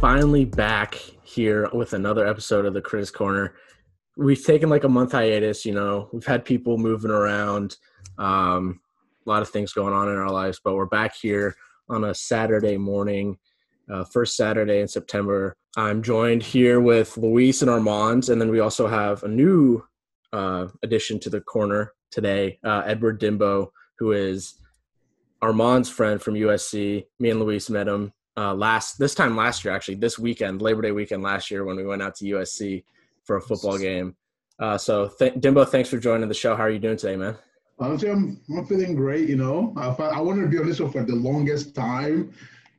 finally back here with another episode of the Chris Corner. We've taken like a month hiatus, you know, we've had people moving around, um, a lot of things going on in our lives, but we're back here on a Saturday morning, uh, first Saturday in September. I'm joined here with Luis and Armand, and then we also have a new uh, addition to the corner today, uh, Edward Dimbo, who is Armand's friend from USC. Me and Luis met him uh, last this time last year, actually this weekend, Labor Day weekend last year when we went out to USC for a football game. Uh, so th- Dimbo, thanks for joining the show. How are you doing today, man? Honestly, I'm, I'm feeling great. You know, I, I wanted to be on this show for the longest time.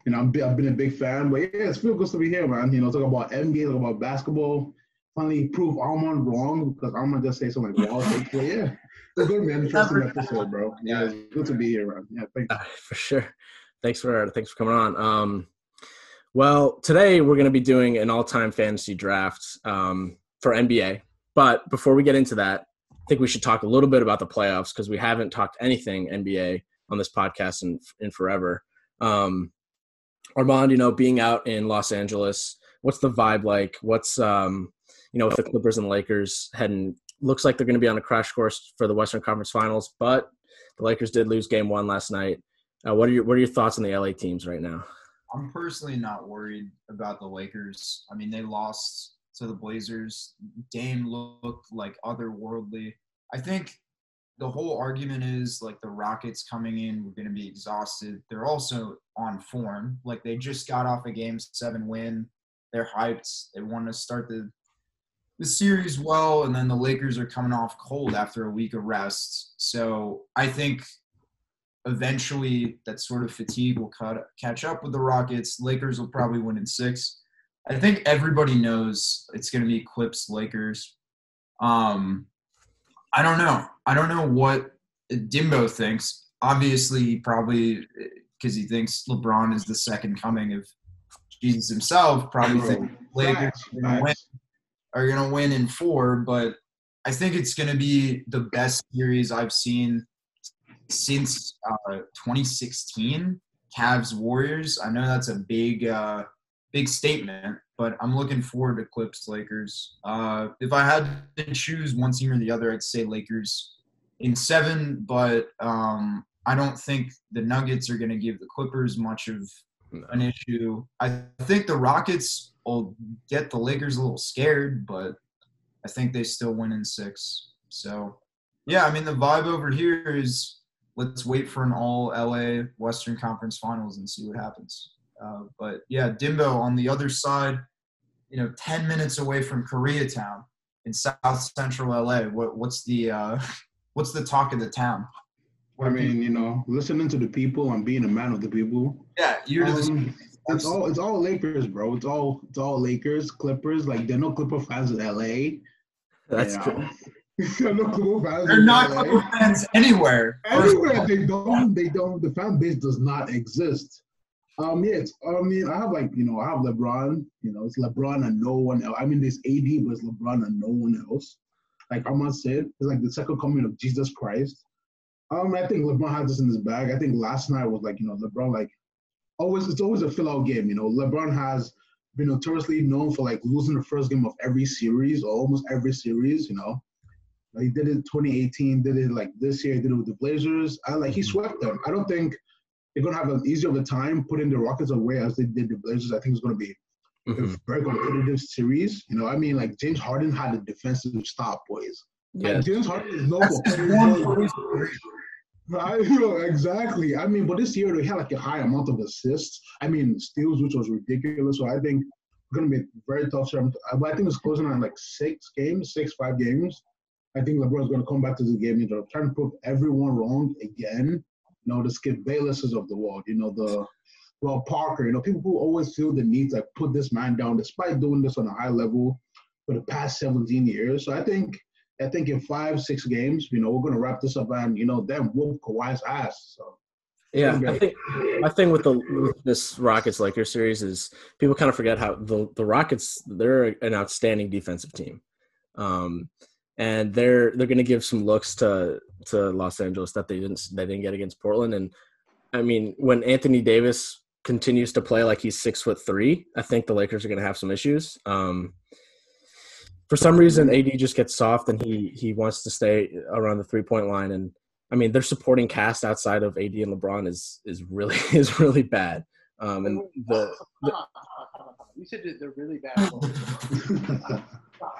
You know, I'm, I've been a big fan, but yeah, it's feel good to be here, man. You know, talk about NBA, talk about basketball. Finally, prove Armand wrong because Armand just say something like "wow." but yeah, it's good, man. Interesting episode, bro. Yeah, it's good to be here, man. Yeah, thanks. Uh, for sure. Thanks for thanks for coming on. Um, well, today we're going to be doing an all-time fantasy draft um, for NBA. But before we get into that, I think we should talk a little bit about the playoffs because we haven't talked anything NBA on this podcast in in forever. Um, Armand, you know, being out in Los Angeles, what's the vibe like? What's um, you know, with the Clippers and Lakers heading looks like they're going to be on a crash course for the Western Conference Finals, but the Lakers did lose Game One last night. Uh, what are your What are your thoughts on the LA teams right now? I'm personally not worried about the Lakers. I mean, they lost to the Blazers. Dame looked like otherworldly. I think the whole argument is like the Rockets coming in, we're going to be exhausted. They're also on form. Like they just got off a game seven win. They're hyped. They want to start the the series well, and then the Lakers are coming off cold after a week of rest. So I think eventually that sort of fatigue will cut, catch up with the Rockets. Lakers will probably win in six. I think everybody knows it's going to be Clips Lakers. Um, I don't know. I don't know what Dimbo thinks. Obviously, probably because he thinks LeBron is the second coming of Jesus himself. Probably think Lakers are win. Are going to win in four, but I think it's going to be the best series I've seen since uh, 2016, Cavs Warriors. I know that's a big uh, big statement, but I'm looking forward to Clips Lakers. Uh, if I had to choose one team or the other, I'd say Lakers in seven, but um, I don't think the Nuggets are going to give the Clippers much of no. an issue. I think the Rockets will get the Lakers a little scared, but I think they still win in six. So, yeah, I mean, the vibe over here is let's wait for an all LA Western Conference Finals and see what happens. Uh, but yeah, Dimbo on the other side, you know, 10 minutes away from Koreatown in South Central LA. What, what's the uh, what's the talk of the town? I mean, you know, listening to the people and being a man of the people. Yeah, you're um, It's all it's all Lakers, bro. It's all it's all Lakers, Clippers. Like there are no Clipper fans in LA. That's true. They're not Clipper fans anywhere. Anywhere they don't, they don't. The fan base does not exist. Um, yeah, it's, I mean, I have like you know, I have LeBron. You know, it's LeBron and no one else. I mean, there's AD, but it's LeBron and no one else. Like Ahmad said, it's like the second coming of Jesus Christ. Um, I think LeBron has this in his bag. I think last night was like you know, LeBron like always. It's always a fill-out game. You know, LeBron has been notoriously known for like losing the first game of every series or almost every series. You know, like, he did it 2018, did it like this year, did it with the Blazers. I like he mm-hmm. swept them. I don't think they're gonna have an easier of a time putting the Rockets away as they did the Blazers. I think it's gonna be mm-hmm. a very competitive series. You know, I mean, like James Harden had a defensive stop, boys. Yeah, like, James Harden is no I know exactly. I mean, but this year they had like a high amount of assists. I mean, steals, which was ridiculous. So I think it's gonna be very tough. But I think it's closing on like six games, six five games. I think LeBron's going to come back to the game, know, trying to prove everyone wrong again. You know, the Skip Baylesses of the world, you know, the Rob Parker, you know, people who always feel the need to put this man down despite doing this on a high level for the past 17 years. So I think I think in five, six games, you know, we're gonna wrap this up and you know, then whoop Kawhi's ass. So yeah, I think my thing with the with this Rockets Lakers series is people kind of forget how the the Rockets they're an outstanding defensive team. Um, and they're they're going to give some looks to to Los Angeles that they didn't they didn't get against Portland. And I mean, when Anthony Davis continues to play like he's six foot three, I think the Lakers are going to have some issues. Um, for some reason, AD just gets soft and he he wants to stay around the three point line. And I mean, their supporting cast outside of AD and LeBron is is really is really bad. Um, and the, the you said they're really bad. I'm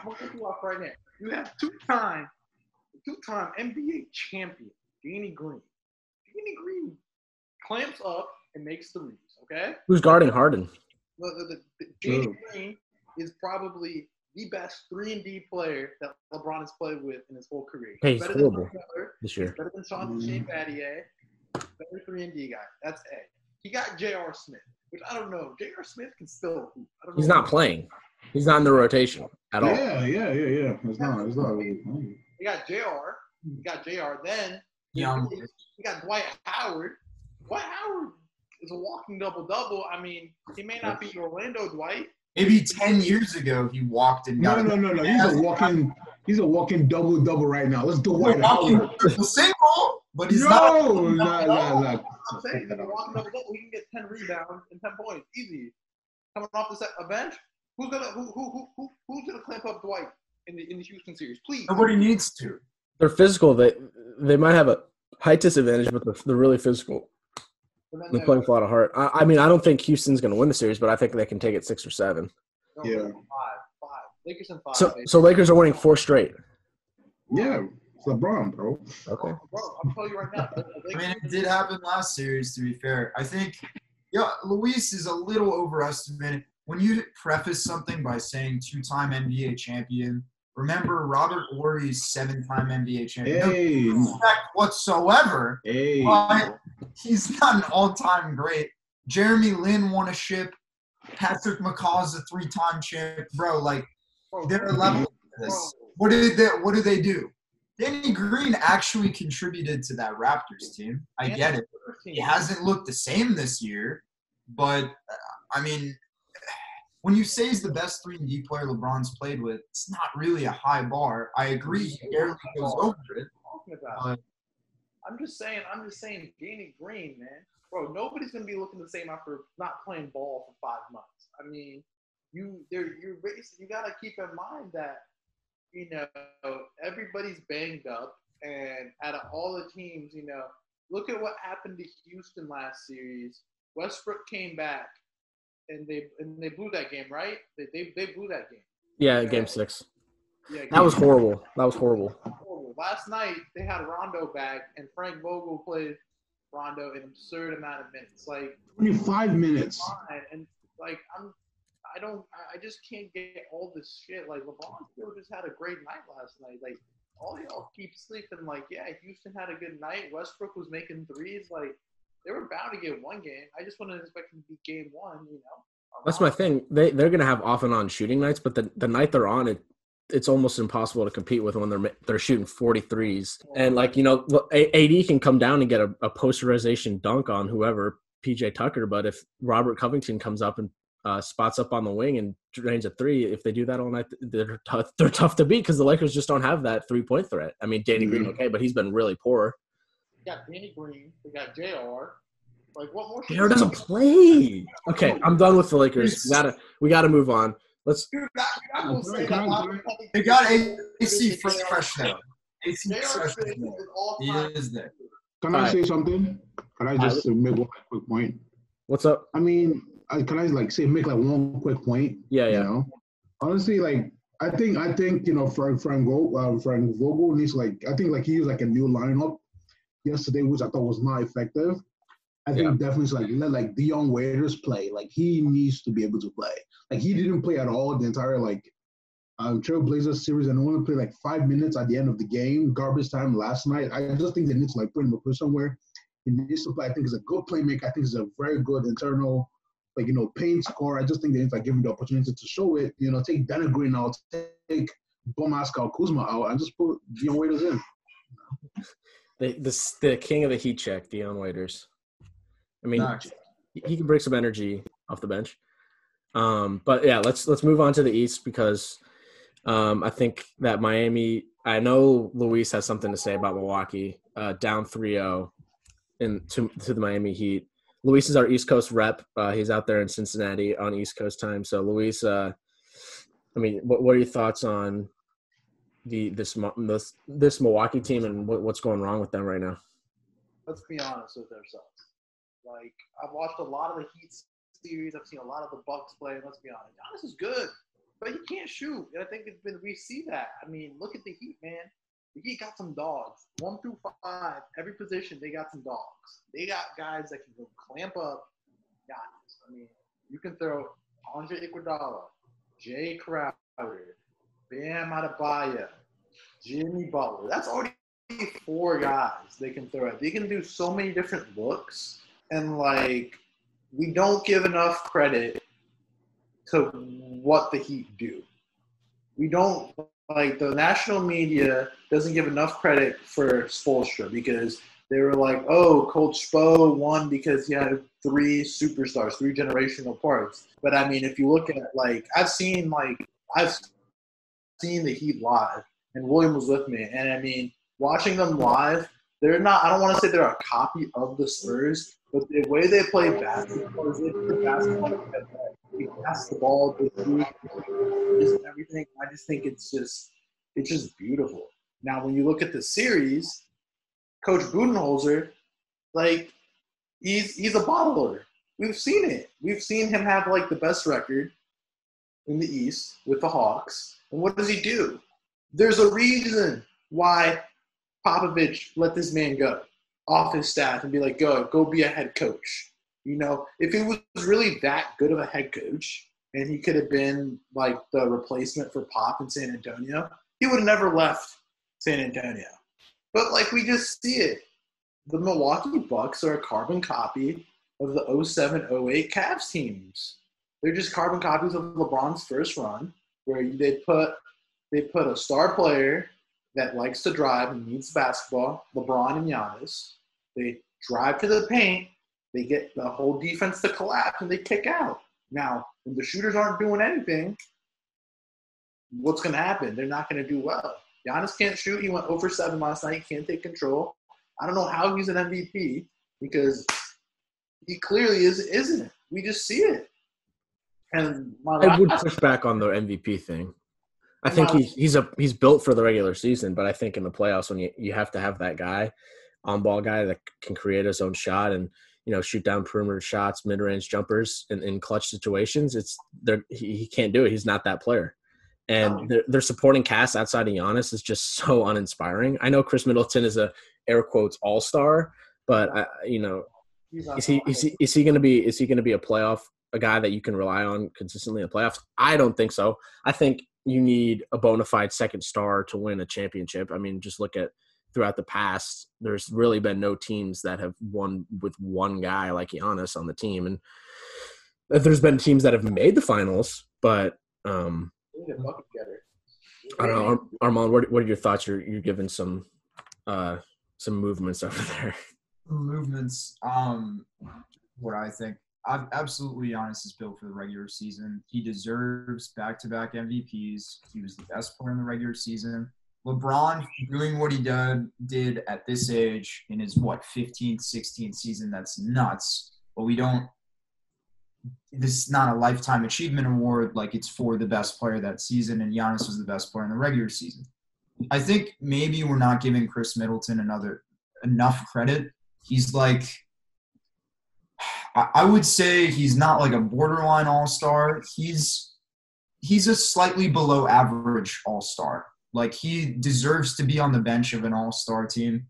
gonna off right now. You have two-time, two-time NBA champion Danny Green. Danny Green clamps up and makes threes. Okay. who's guarding Harden? The, the, the, the Danny Green is probably the best three and D player that LeBron has played with in his whole career. Hey, he's better horrible. Miller, This year. better than Sean Shane mm-hmm. Battier. Better three and D guy. That's A. He got J.R. Smith, which I don't know. J.R. Smith can still. I don't He's know. not playing. He's not in the rotation at all. Yeah, yeah, yeah, yeah. It's not. It's not really. funny. He got Jr. He got Jr. Then Young. he got Dwight Howard. Dwight Howard is a walking double double. I mean, he may not be Orlando Dwight. Maybe ten years ago he walked and No, got no, no, no. He's a walking. He's a walking double double right now. Let's do a White walking Howard. triple single, but he's not. No, nah, nah, nah. I'm saying he's a walking double double. He can get ten rebounds and ten points easy. Coming off the set, a bench. Who's gonna who who who, who who's gonna clamp up Dwight in the in the Houston series? Please. Nobody needs to. They're physical. They they might have a height disadvantage, but they're, they're really physical. And then They're playing with a lot of heart. I, I mean, I don't think Houston's going to win the series, but I think they can take it six or seven. no, Yeah. Five, five. Lakers in five. So baby. so Lakers are winning four straight. Yeah, it's LeBron, bro. Okay. Bro, I'm telling you right now. the- the I mean, it did happen last series. To be fair, I think yeah, Luis is a little overestimated. When you preface something by saying two-time NBA champion, remember Robert Horry's seven-time NBA champion. No Hey, respect whatsoever. hey. But he's not an all-time great. Jeremy Lin won a ship. Patrick McCaw's a three-time champ, bro. Like bro, there are levels to this. What did they? What do they do? Danny Green actually contributed to that Raptors team. I get it. He hasn't looked the same this year, but uh, I mean, when you say he's the best three and D player LeBron's played with, it's not really a high bar. I agree, he barely goes over it. But I'm just saying, I'm just saying, Danny Green, man, bro. Nobody's gonna be looking the same after not playing ball for five months. I mean, you, there, you're you gotta keep in mind that, you know, everybody's banged up, and out of all the teams, you know, look at what happened to Houston last series. Westbrook came back, and they and they blew that game, right? They they, they blew that game. Yeah, game six. Yeah, That was game- horrible. That was horrible. horrible. Last night they had Rondo back, and Frank Vogel played Rondo an absurd amount of minutes. Like 25 minutes. fine, and like I'm, I don't, I- I just can't get all this shit. Like LeBron still just had a great night last night. Like all y'all keep sleeping. Like yeah, Houston had a good night. Westbrook was making threes. Like they were bound to get one game. I just wouldn't expect them to be game one. You know. That's my thing. They they're gonna have off and on shooting nights, but the the night they're on it. It's almost impossible to compete with when they're they're shooting 43s. And like you know, AD can come down and get a, a posterization dunk on whoever PJ Tucker, but if Robert Covington comes up and uh, spots up on the wing and drains a three, if they do that all night, they're tough. They're tough to beat because the Lakers just don't have that three point threat. I mean, Danny Green, Mhm. okay, but he's been really poor. They got Danny Green. We got Jr. Like what more? Jr. doesn't play. Okay, I'm done with the Lakers. We gotta we gotta move on. Let's You're not, you're not gonna say that. Can I- Bobby they got AC fresh, fresh though. AC fresh. Smith He is there. Can I Alright. say something? Can I just make one quick point? what's up? I mean, I, can I like say make like one quick point? Yeah, You yeah. know, honestly, like I think I think you know Frank Frank Vogel, uh, Frank Vogel needs like I think like he used like a new lineup yesterday, which I thought was not effective. I think Yeah. definitely like let like Dion Waiters play. Like he needs to be able to play. Like he didn't play at all the entire like um, Trailblazers series, and only played like five minutes at the end of the game, garbage time last night. I just think they need to like put him up somewhere. He needs to play. I think he's a good playmaker. I think he's a very good internal, like you know, paint scorer. I just think they need to like give him the opportunity to show it. You know, take Danny Green out, take Bomaskal Kuzma out, and just put Dion Waiters in. The, the the king of the heat check, Dion Waiters. I mean, Nice. he he can bring some energy off the bench. Um, but yeah, let's let's move on to the East because um, I think that Miami. I know Luis has something to say about Milwaukee uh, down 3-0 in to to the Miami Heat. Luis is our East Coast rep. Uh, he's out there in Cincinnati on East Coast time. So, Luis, uh, I mean, what, what are your thoughts on the this this this Milwaukee team and what, what's going wrong with them right now? Let's be honest with ourselves. Like I've watched a lot of the Heat series. I've seen a lot of the Bucks play. Let's be honest, Giannis is good, but he can't shoot. And I think it's been we see that. I mean, look at the Heat, man. The Heat got some dogs. One through five, every position they got some dogs. They got guys that can go clamp up Giannis. I mean, you can throw Andre Iguodala, Jae Crowder, Bam Adebayo, Jimmy Butler. That's already four guys they can throw at. They can do so many different looks, and like we don't give enough credit to what the Heat do. We don't like the national media doesn't give enough credit for Spoelstra because they were like, "Oh, Coach Spo won because he had three superstars, three generational parts." But I mean, if you look at like I've seen like I've seen the Heat live, and William was with me, and I mean, watching them live, they're not. I don't want to say they're a copy of the Spurs, but the way they play basketball is they play basketball. They pass the ball, they just everything. I just think it's just, it's just beautiful. Now, when you look at the series, Coach Budenholzer, like, he's he's a bottler. We've seen it. We've seen him have like the best record in the East with the Hawks. And what does he do? There's a reason why Popovich let this man go off his staff and be like, go, go be a head coach. You know, if he was really that good of a head coach and he could have been like the replacement for Pop in San Antonio, he would have never left San Antonio. But like we just see it. The Milwaukee Bucks are a carbon copy of the 07 08 Cavs teams. They're just carbon copies of LeBron's first run, where they put they put a star player that likes to drive and needs basketball, LeBron and Giannis. They drive to the paint, they get the whole defense to collapse, and they kick out. Now, when the shooters aren't doing anything, what's going to happen? They're not going to do well. Giannis can't shoot. He went over seven last night. He can't take control. I don't know how he's an MVP because he clearly is isn't. We just see it. And I would push back on the MVP thing. I think he's he's a he's built for the regular season, but I think in the playoffs when you, you have to have that guy, on ball guy that can create his own shot and you know shoot down perimeter shots, mid range jumpers in, in clutch situations. It's there he, he can't do it. He's not that player. And their, their supporting cast outside of Giannis is just so uninspiring. I know Khris Middleton is a air quotes all star, but I, you know, is he is he is he going to be is he going to be a playoff a guy that you can rely on consistently in the playoffs? I don't think so. I think you need a bona fide second star to win a championship. I mean, just look at throughout the past, there's really been no teams that have won with one guy like Giannis on the team. And there's been teams that have made the finals, but um, I don't know, Armand. What, what are your thoughts? You're you're giving some uh, some movements over there. Movements. Um, what I think absolutely Giannis is built for the regular season. He deserves back-to-back MVPs. He was the best player in the regular season. LeBron doing what he did did at this age in his what 15th, 16th season. That's nuts. But we don't. This is not a lifetime achievement award. Like it's for the best player that season, and Giannis was the best player in the regular season. I think maybe we're not giving Khris Middleton another enough credit. He's like I would say he's not like a borderline all star. He's he's a slightly below average all star. Like he deserves to be on the bench of an all star team.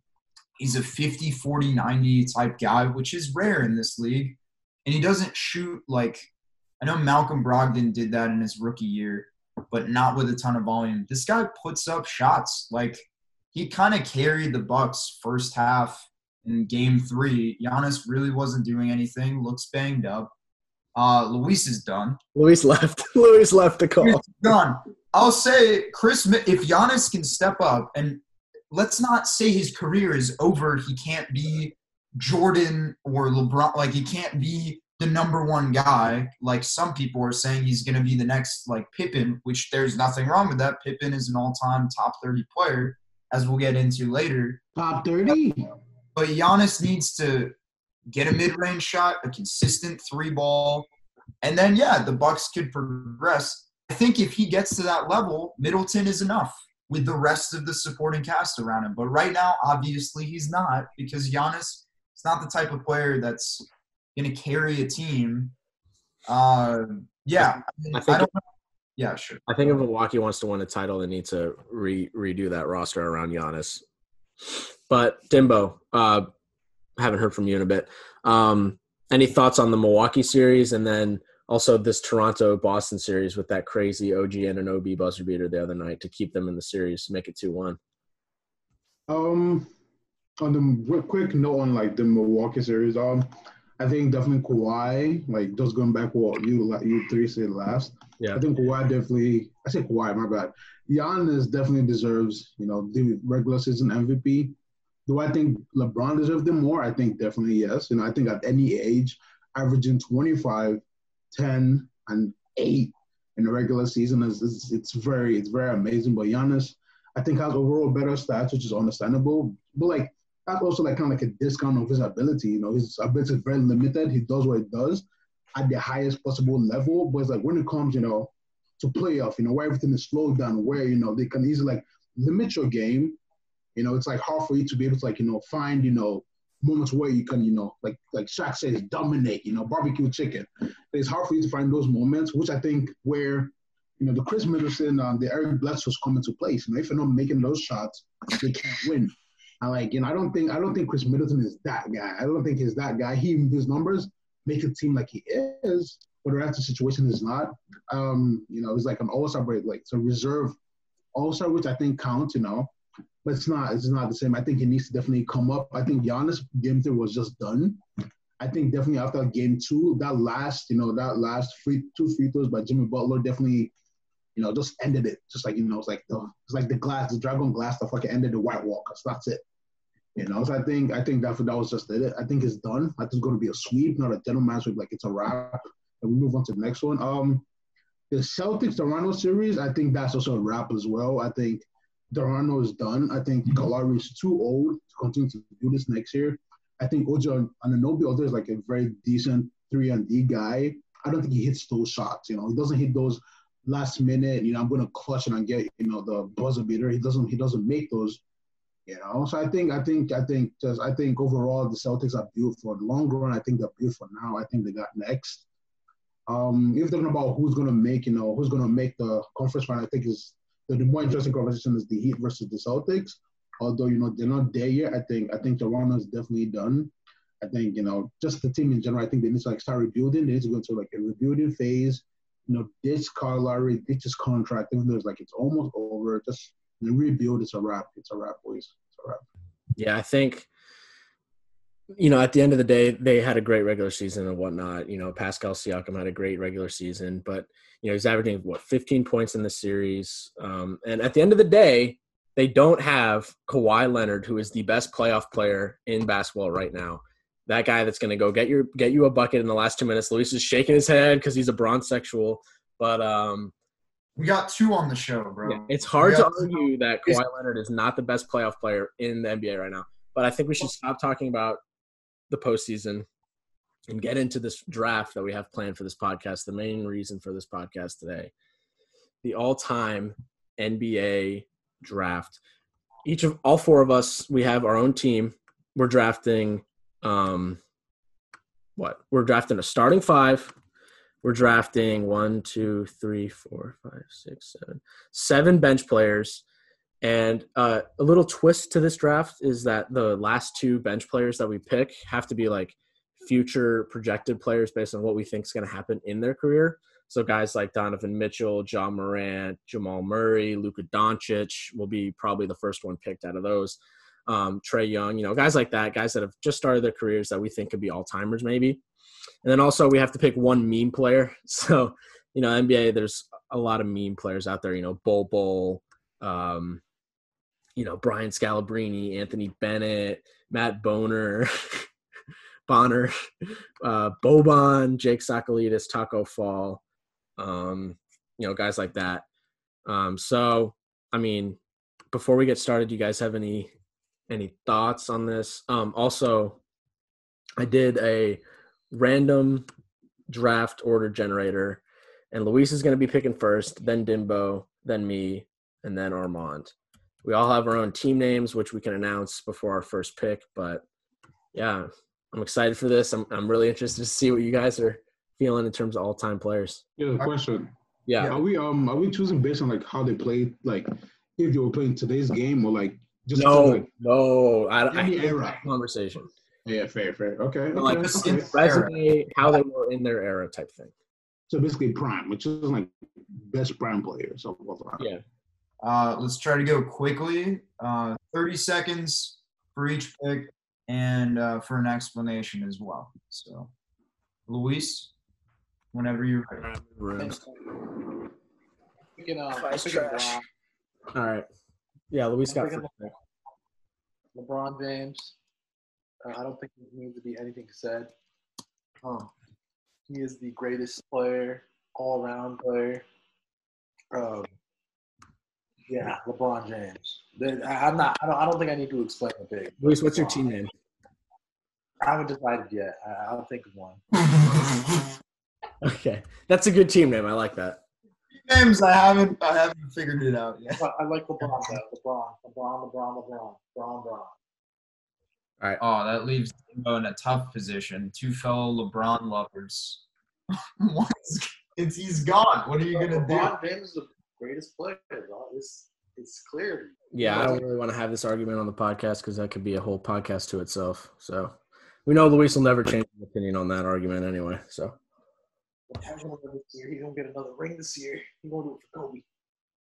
He's a 50, 40, 90 type guy, which is rare in this league. And he doesn't shoot like I know Malcolm Brogdon did that in his rookie year, but not with a ton of volume. This guy puts up shots. Like he kind of carried the Bucks first half in game three. Giannis really wasn't doing anything, looks banged up. Uh, Luis is done. Luis left. Luis left the call. done. I'll say, Chris, if Giannis can step up, and let's not say his career is over, he can't be Jordan or LeBron. Like, he can't be the number one guy. Like, some people are saying he's going to be the next, like, Pippen, which there's nothing wrong with that. Pippen is an all time top 30 player, as we'll get into later. Top 30? But Giannis needs to get a mid-range shot, a consistent three ball, and then yeah, the Bucks could progress. I think if he gets to that level, Middleton is enough with the rest of the supporting cast around him. But right now, obviously, he's not because Giannis is not the type of player that's going to carry a team. Uh, yeah, I, mean, I, think I don't know. Yeah, sure. I think if Milwaukee wants to win a title, they need to re- redo that roster around Giannis. But Dimbo, uh, haven't heard from you in a bit. Um, any thoughts on the Milwaukee series, and then also this Toronto Boston series with that crazy OG Anunoby buzzer beater the other night to keep them in the series, make it two one. Um, on the quick note on like the Milwaukee series, um, I think definitely Kawhi, like just going back what you like you three said last. Yeah. I think Kawhi definitely I say Kawhi, my bad. Giannis definitely deserves, you know, the regular season MVP. Do I think LeBron deserves them more? I think definitely yes. You know, I think at any age, averaging 25, 10, and 8 in the regular season is, is it's very it's very amazing. But Giannis, I think has overall better stats, which is understandable. But like that's also like kind of like a discount of his ability. You know, his ability is very limited. He does what he does at the highest possible level. But it's like when it comes, you know, to playoff, you know, where everything is slowed down, where, you know, they can easily like limit your game. You know, it's like hard for you to be able to like, you know, find, you know, moments where you can, you know, like like Shaq says, dominate, you know, barbecue chicken. It's hard for you to find those moments, which I think where, you know, the Khris Middleton, um, the Eric Bledsoe's come into place. You know, if you're not making those shots, they can't win. I like, you know, I don't think I don't think Khris Middleton is that guy. I don't think he's that guy. He his numbers make it seem like he is, but the rest of the situation is not. Um, you know, it's like an all-star break, like it's a reserve all-star, which I think counts, you know, but it's not it's not the same. I think he needs to definitely come up. I think Giannis game three was just done. I think definitely after game two, that last, you know, that last free two free throws by Jimmy Butler definitely, you know, just ended it. Just like you know, it's like the it's like the glass, the dragon glass that fucking ended the White Walkers. That's it. You know, so I think I think that that was just it. I think it's done. I think it's going to be a sweep, not a gentleman sweep. Like it's a wrap. And we move on to the next one. Um, the Celtics Toronto series. I think that's also a wrap as well. I think Toronto is done. I think Galari is too old to continue to do this next year. I think OG and Anunoby, although is like a very decent three and D guy, I don't think he hits those shots. You know, he doesn't hit those last minute. You know, I'm going to clutch it and get you know the buzzer beater. He doesn't. He doesn't make those. You know, so I think I think I think just I think overall the Celtics are built for the long run. I think they're built for now. I think they got next. Um, if they're talking about who's gonna make, you know, who's gonna make the conference final, I think is the, the more interesting conversation is the Heat versus the Celtics. Although you know they're not there yet, I think I think Toronto's definitely done. I think you know just the team in general. I think they need to like start rebuilding. They need to go into like a rebuilding phase. You know, ditch Kyle Lowry, ditch contract. Even though it's like it's almost over, just rebuild It's a wrap. It's a wrap, boys. It's a wrap. Yeah, I think you know, at the end of the day, they had a great regular season and whatnot. You know, Pascal Siakam had a great regular season, but you know, he's averaging what 15 points in the series. Um, and at the end of the day, they don't have Kawhi Leonard, who is the best playoff player in basketball right now. That guy that's going to go get your get you a bucket in the last two minutes. Luis is shaking his head because he's a bronze sexual, but um, we got two on the show, bro. Yeah, it's hard to argue that Kawhi Leonard is not the best playoff player in the NBA right now. But I think we should stop talking about the postseason and get into this draft that we have planned for this podcast. The main reason for this podcast today, the all-time NBA draft. Each of all four of us, we have our own team. We're drafting. Um, what? We're drafting a starting five. We're drafting one, two, three, four, five, six, seven, seven bench players and uh, a little twist to this draft is that the last two bench players that we pick have to be like future projected players based on what we think is going to happen in their career. So guys like Donovan Mitchell, Ja Morant, Jamal Murray, Luka Doncic will be probably the first one picked out of those. Um, Trae Young, you know, guys like that, guys that have just started their careers that we think could be all timers maybe. And then also we have to pick one meme player. So, you know, NBA, there's a lot of meme players out there, you know, Bol Bol, um, you know, Brian Scalabrine, Anthony Bennett, Matt Boner, Bonner, uh, Boban, Jake Tsakalidis, Taco Fall, um, you know, guys like that. Um, so, I mean, before we get started, do you guys have any any thoughts on this? Um, also, I did a random draft order generator, and Luis is going to be picking first, then Dimbo, then me, and then Armand. We all have our own team names, which we can announce before our first pick. But yeah, I'm excited for this. I'm I'm really interested to see what you guys are feeling in terms of all time players. Yeah, the question. Yeah. Are we um are we choosing based on like how they played, like if they were playing today's game or like just No, like no, I, I Any hate era. conversation. yeah, fair, fair. Okay. okay, Like, okay. Resume, how they were in their era type thing. So basically prime, which is like best prime players of all time. Yeah. Uh, let's try to go quickly. Uh, 30 seconds for each pick and uh, for an explanation as well. So, Luis, whenever you're ready. Rooms. Picking, uh, I'm picking trash. LeBron, All right. Yeah, Luis got first pick. LeBron James. Uh, I don't think there needs to be anything said. Um, he is the greatest player, all around player. Um, yeah, LeBron James. I- I'm not. I don't. I don't think I need to explain the big. Luis, what's your team name? I haven't decided yet. I, I'll think of one. Okay, that's a good team name. I like that. Names I haven't I haven't figured it out yet. But I like LeBron though. LeBron, LeBron, LeBron, LeBron, LeBron, LeBron. All right. Oh, that leaves Dimbo in a tough position. Two fellow LeBron lovers. One's- it's, he's gone. What are you gonna do? LeBron James is the greatest player. Bro. It's it's clear. Yeah, I don't really want to have this argument on the podcast because that could be a whole podcast to itself. So we know Luis will never change his opinion on that argument anyway. So LeBron's gonna this year. He's gonna get another ring this year. He's gonna do it for Kobe.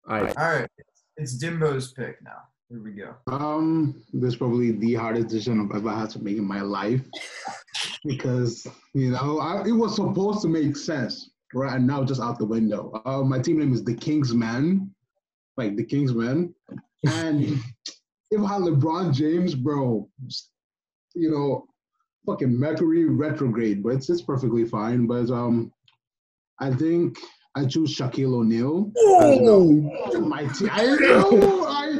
all right, All right, it's Dimbo's pick now. Here we go. Um, this is probably the hardest decision I've ever had to make in my life because you know I, it was supposed to make sense, right? And now just out the window. Uh, my team name is the Kingsmen, like the Kingsmen, and if I had LeBron James, bro, you know, fucking Mercury retrograde, but it's it's perfectly fine. But um, I think I choose Shaquille O'Neal. as, my team. I know. I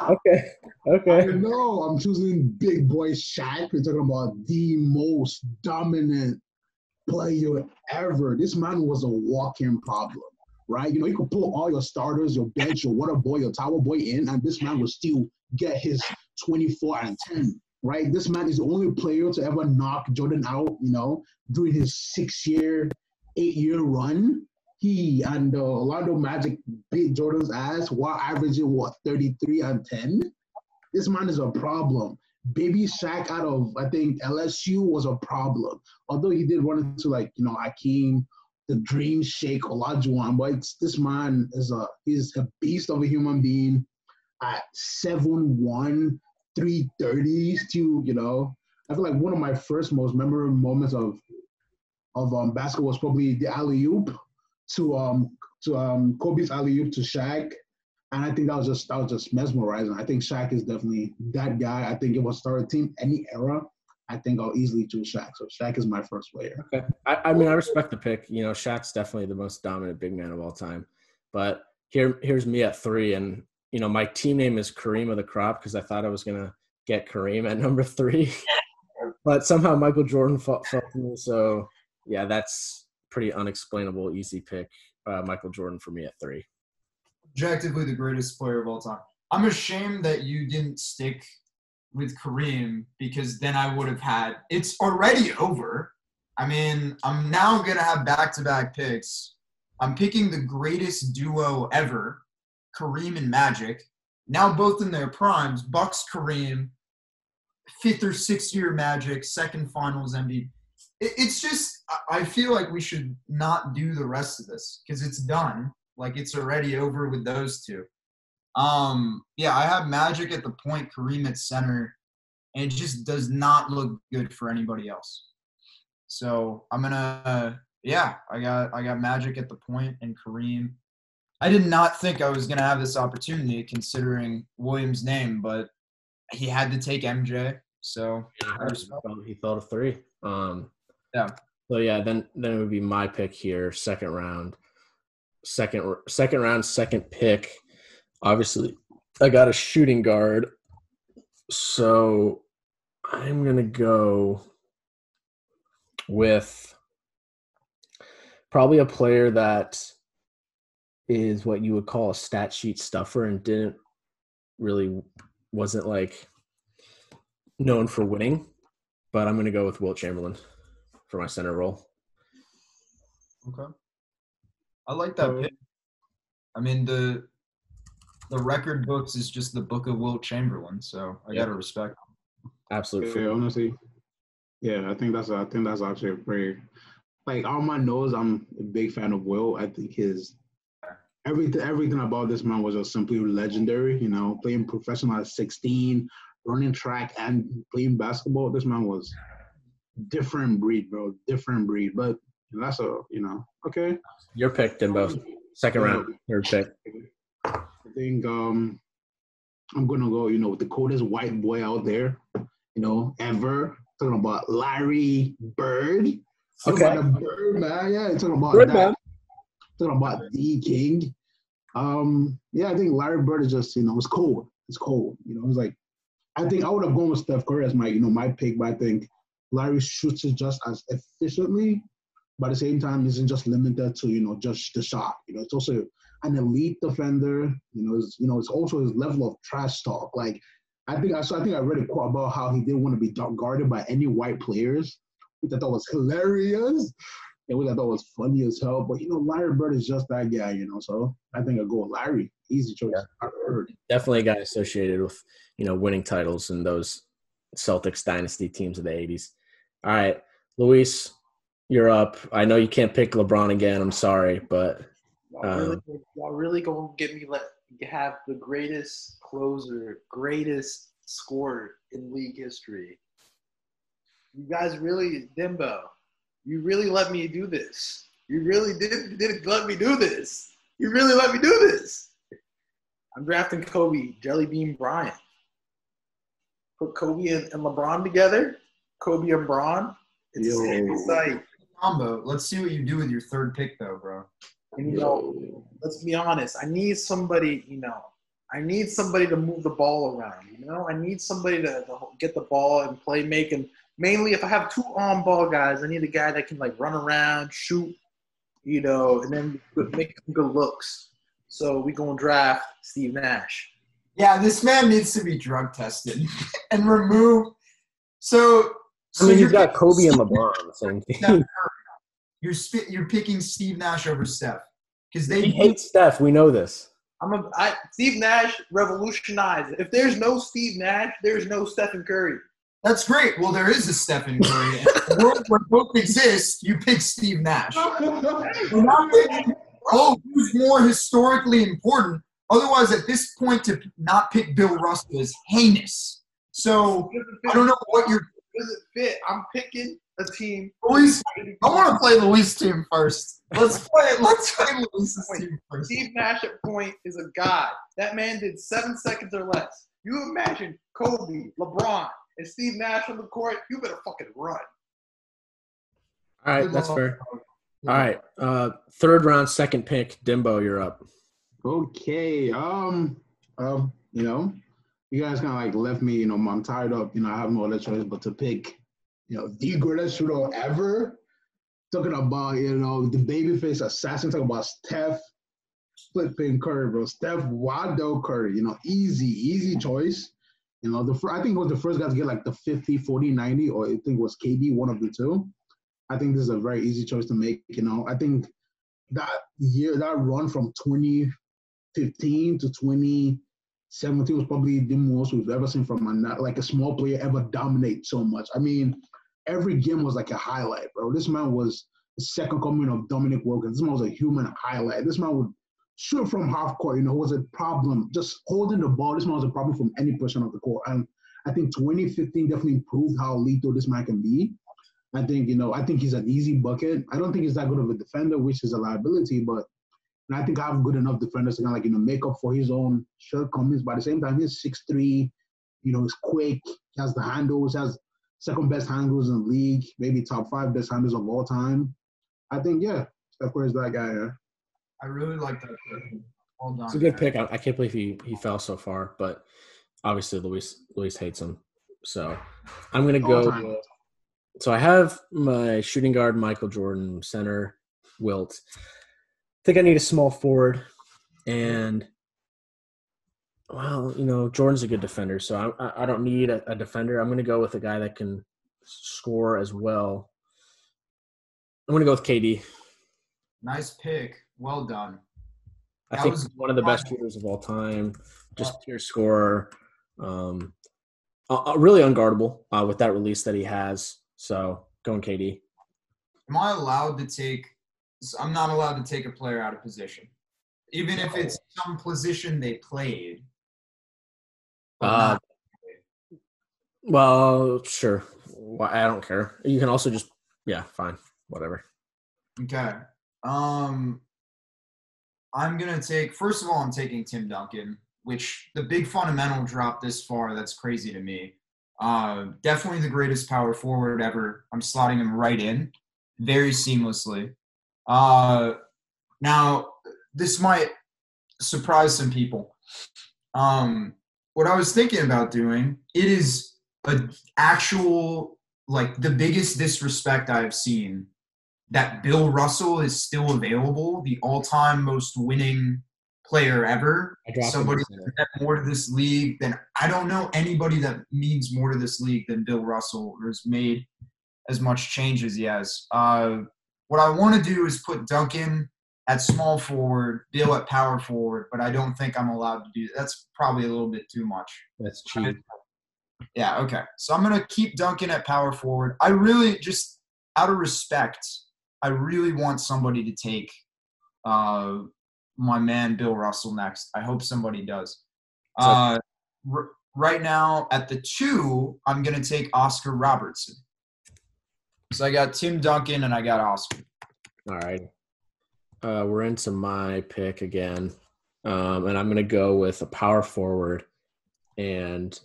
okay, I okay. know I'm choosing big boy Shaq. We're talking about the most dominant player ever. This man was a walk-in problem, right? You know, you could pull all your starters, your bench, your water boy, your tower boy in, and this man would still get his 24 and 10. Right? This man is the only player to ever knock Jordan out, you know, during his six-year, eight-year run. He and uh, Orlando Magic beat Jordan's ass while averaging what 33 and 10 this man is a problem. Baby Shaq out of I think LSU was a problem. Although he did run into like you know Akeem, the Dream Shake Olajuwon, but this man is a he's a beast of a human being. At seven one, three thirty, still you know I feel like one of my first most memorable moments of of um, basketball was probably the alley oop to um to um Kobe's alley oop to Shaq. And I think that was just that was just mesmerizing. I think Shaq is definitely that guy. I think if I start a team any era, I think I'll easily choose Shaq. So Shaq is my first player. Okay. I, I mean, I respect the pick. You know, Shaq's definitely the most dominant big man of all time. But here, here's me at three, and you know, my team name is Kareem of the Crop because I thought I was gonna get Kareem at number three, but somehow Michael Jordan fell, fell to me. So yeah, that's pretty unexplainable. Easy pick. Uh, Michael Jordan for me at three. Objectively, the greatest player of all time. I'm ashamed that you didn't stick with Kareem because then I would have had. It's already over. I mean, I'm now gonna have back-to-back picks. I'm picking the greatest duo ever, Kareem and Magic. Now both in their primes. Bucks Kareem, fifth or sixth year Magic, second Finals MVP. It's just I feel like we should not do the rest of this because it's done. Like it's already over with those two. Um, yeah, I have Magic at the point, Kareem at center, and it just does not look good for anybody else. So I'm gonna, yeah, I got I got Magic at the point and Kareem. I did not think I was gonna have this opportunity considering Williams' name, but he had to take MJ. So I respect He fell to three. Um, Yeah. So yeah, then then it would be my pick here, second round, second second round, second pick. Obviously, I got a shooting guard, so I'm gonna go with probably a player that is what you would call a stat sheet stuffer and didn't really wasn't like known for winning. But I'm gonna go with Wilt Chamberlain for my center role. Okay. I like that pick. I mean the the record books is just the book of Wilt Chamberlain, so I Yeah. gotta respect. him. Absolute Yeah, honestly, yeah, I think that's I think that's actually a very like on my nose. I'm a big fan of Wilt. I think his everything everything about this man was just simply legendary. You know, playing professional at 16, running track and playing basketball. This man was different breed, bro. Different breed. But that's a you know okay. Your pick, Dimbo. Second round, third pick. I think um I'm gonna go, you know, with the coldest white boy out there, you know, ever. Talking about Larry Bird. Talking Okay. about the Bird, man. Yeah, talking about Bird, that. man. Talking about the king. Um, yeah, I think Larry Bird is just, you know, it's cold. It's cold. You know, it's like I think I would have gone with Steph Curry as my, you know, my pick, but I think Larry shoots it just as efficiently, but at the same time isn't just limited to, you know, just the shot. You know, it's also an elite defender. You know, it's, you know, it's also his level of trash talk. Like, I think I so I think I read a quote about how he didn't want to be guarded by any white players, which I thought was hilarious, and which I thought was funny as hell. But you know, Larry Bird is just that guy. You know, so I think I go with Larry. Easy choice. Yeah. Definitely a guy associated with, you know, winning titles and those Celtics dynasty teams of the 80s. All right, Luis, you're up. I know you can't pick LeBron again. I'm sorry, but Y'all really, Um, y'all really gonna get me let have the greatest closer, greatest scorer in league history. You guys really, Dimbo, you really let me do this. You really did did let me do this. You really let me do this. I'm drafting Kobe, Jelly Bean Bryant. Put Kobe and, and LeBron together. Kobe and Bron. It's the same Yo. Combo. Let's see what you do with your third pick though, bro. And you know, let's be honest. I need somebody, you know, I need somebody to move the ball around. You know, I need somebody to, to get the ball and play making. Mainly, if I have two on ball guys, I need a guy that can like run around, shoot, you know, and then make some good looks. So we gonna draft Steve Nash. Yeah, this man needs to be drug tested and removed. So, I mean, you're you've got Kobe and LeBron on the same Steph team. You're spi- you're picking Steve Nash over Steph because they He hates Steph. We know this. I'm a I, Steve Nash revolutionized. If there's no Steve Nash, there's no Stephen Curry. That's great. Well, there is a Stephen Curry. In a world where both exist, you pick Steve Nash. Picking, oh, who's more historically important? Otherwise, at this point, to not pick Bill Russell is heinous. So I don't know what you're. Does it fit? I'm picking a team. Luis, I want to play Luis' team first. Let's play. Let's play Luis' team first. Steve Nash at point is a god. That man did seven seconds or less. You imagine Kobe, LeBron, and Steve Nash on the court. You better fucking run. All right, that's fair. All right, uh, third round, second pick. Dimbo, you're up. Okay. Um. Um. You know, you guys kind of like left me. You know, I'm tired of. You know, I have no other choice but to pick. You know, the greatest shooter ever. Talking about you know the babyface assassin. Talking about Steph flipping Curry, bro. Steph Wado Curry. You know, easy, easy choice. You know, the fir- I think was the first guy to get like the 50, 40, 90, or I think it was KD, one of the two. I think this is a very easy choice to make. You know, I think that year, that run from 2015 to 2017 was probably the most we've ever seen from a like a small player ever dominate so much. I mean, every game was like a highlight, bro. This man was the second coming of Dominique Wilkins. This man was a human highlight. This man would shoot from half court. You know, was a problem just holding the ball. This man was a problem from any portion of the court. And I think 2015 definitely proved how lethal this man can be. I think you know. I think he's an easy bucket. I don't think he's that good of a defender, which is a liability. But and I think I have good enough defenders to kind of like you know make up for his own shortcomings. But at the same time, he's six three. You know, he's quick. He has the handles. He has second best handles in the league. Maybe top five best handles of all time. I think yeah, Steph Curry's that guy. Yeah. I really like that pick. Hold on. It's a good pick. I, I can't believe he, he fell so far, but obviously Luis Luis hates him. So I'm gonna All go. time. With, so I have my shooting guard Michael Jordan, center Wilt. I think I need a small forward, and well, you know Jordan's a good defender, so I, I- I don't need a, a defender. I'm gonna go with a guy that can score as well. I'm gonna go with KD. Nice pick. Well done. I That think was- he's one of the best shooters of all time. Just pure scorer. Um, uh, really unguardable uh, with that release that he has. So going KD. Am I allowed to take? I'm not allowed to take a player out of position, even if it's some position they played. Uh, well, sure. Well, I don't care. You can also just yeah, fine, whatever. Okay. Um, I'm gonna take. First of all, I'm taking Tim Duncan, which the big fundamental drop this far. That's crazy to me. Uh, definitely the greatest power forward ever. I'm slotting him right in, very seamlessly. Uh, now this might surprise some people. Um, what I was thinking about doing, it is an actual like the biggest disrespect I've seen that Bill Russell is still available, the all-time most winning player ever. I dropped him Somebody that more to this league than I don't know anybody that means more to this league than Bill Russell or has made as much change as he has. Uh, what I want to do is put Duncan at small forward, Bill at power forward, but I don't think I'm allowed to do that. That's probably a little bit too much. That's cheap. Yeah, okay. So I'm gonna keep Duncan at power forward. I really just out of respect, I really want somebody to take uh my man Bill Russell next. I hope somebody does. Uh r- right now at the two, I'm gonna take Oscar Robertson. So I got Tim Duncan and I got Oscar. All right. Uh, we're into my pick again. Um, and I'm going to go with a power forward. And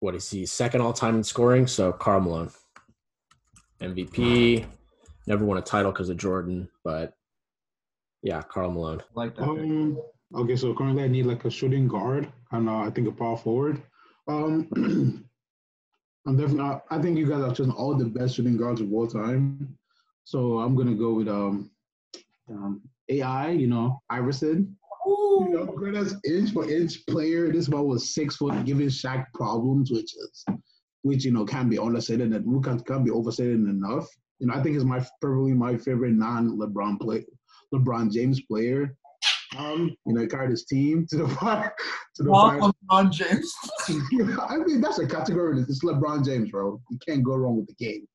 what is he? Second all time in scoring. So Karl Malone. MVP. Never won a title because of Jordan. But yeah, Karl Malone. I like that. Um. Okay, so currently I need like a shooting guard and uh, I think a power forward. Um. I'm definitely. I think you guys are chosen all the best shooting guards of all time. So I'm gonna go with um, um AI. You know, Iverson. Ooh. You know, greatest inch for inch player. This man was six foot, giving Shaq problems, which is, which you know can be understated and who can can be overstated enough. You know, I think he's my probably my favorite non-LeBron play, LeBron James player. Um, you know, he carried his team to the fi- to the Well, final. LeBron James. I mean, that's a category. It's LeBron James, bro. You can't go wrong with the game.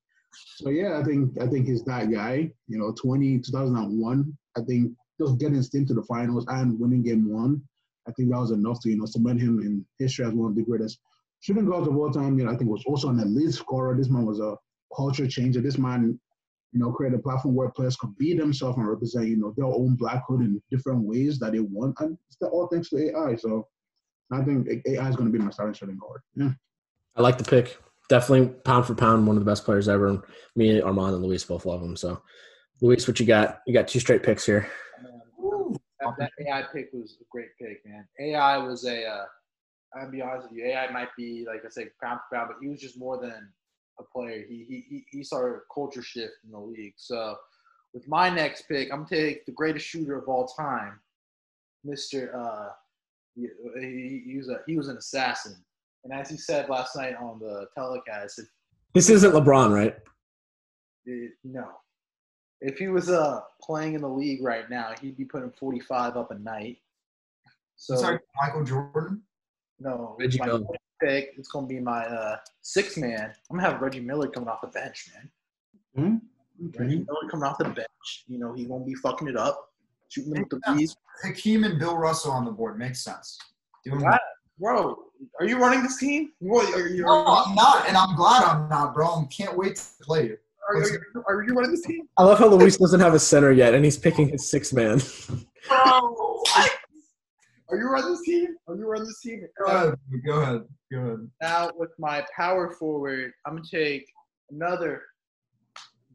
So yeah, I think I think he's that guy. You know, 20, 2001. I think just getting his team to the finals and winning game one. I think that was enough to you know cement him in history as one of the greatest shooting guards of all time. You know, I think was also an elite scorer. This man was a culture changer. This man, you know, create a platform where players could be themselves and represent you know their own blackhood in different ways that they want, and it's all thanks to AI. So I think AI is going to be my starting shooting guard. Yeah. I like the pick. Definitely pound for pound, one of the best players ever. And me, Armand, and Luis both love him. So, Luis, what you got? You got two straight picks here. That, that AI pick was a great pick, man. AI was a. Uh, I'll be honest with you. AI might be like I said, pound for pound, but he was just more than a player. He he he, he started a culture shift in the league. So, with my next pick, I'm gonna take the greatest shooter of all time, Mister. Uh, he, he, he was a he was an assassin, and as he said last night on the telecast, if This isn't LeBron, right? Eh, no. If he was uh playing in the league right now, he'd be putting 45 up a night. So Sorry, Michael Jordan. no, Reggie my Miller. Pick. It's gonna be my uh six man. I'm gonna have Reggie Miller coming off the bench, man. Hmm? Reggie Okay. Miller coming off the bench. You know he gonna be fucking it up, shooting them with the bees. Hakeem and Bill Russell on the board makes sense. Doing Right. Bro, are you running this team? What, are, you, No, are, I'm not, and I'm glad I'm not, bro. I can't wait to play it. are, are, you, are you running this team? I love how Luis doesn't have a center yet, and he's picking his six man. Bro, what? Are you on this team? Are you on this team? Go ahead. Go ahead. Go ahead. Now with my power forward, I'm gonna take another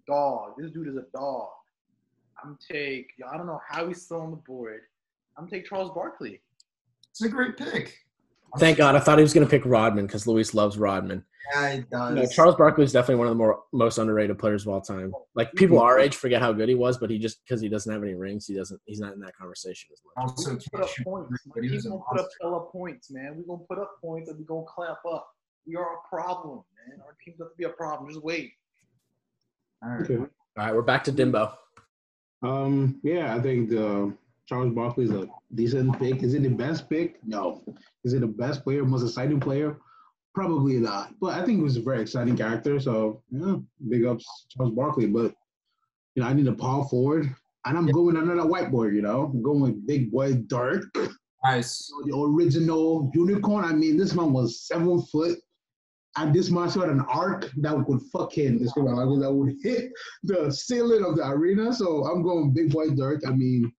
dog. This dude is a dog. I'm gonna take. I don't know how he's still on the board. I'm gonna take Charles Barkley. It's a great pick. Thank God. I thought he was going to pick Rodman because Luis loves Rodman. Yeah, it does. No, Charles Barkley is definitely one of the more most underrated players of all time. Like people our age forget how good he was, but he just because he doesn't have any rings, he doesn't. He's not in that conversation as much. also We put can't up shoot, points. but he was We're gonna put up hella points, man. We're gonna put up points and we're gonna clap up. We are a problem, man. Our team's going to be a problem. Just wait. All right. Okay. All right, we're back to Dimbo. Um, yeah, I think the Charles Barkley is a decent pick. Is it the best pick? No. Is it the best player, most exciting player? Probably not. But I think he was a very exciting character. So yeah, big ups Charles Barkley. But you know, I need a power forward, and I'm going another whiteboard. You know, I'm going with big boy Dirk, Nice. the original unicorn. I mean, this man was seven foot. And this man had an arc that would fucking that would hit the ceiling of the arena. So I'm going big boy Dirk. I mean,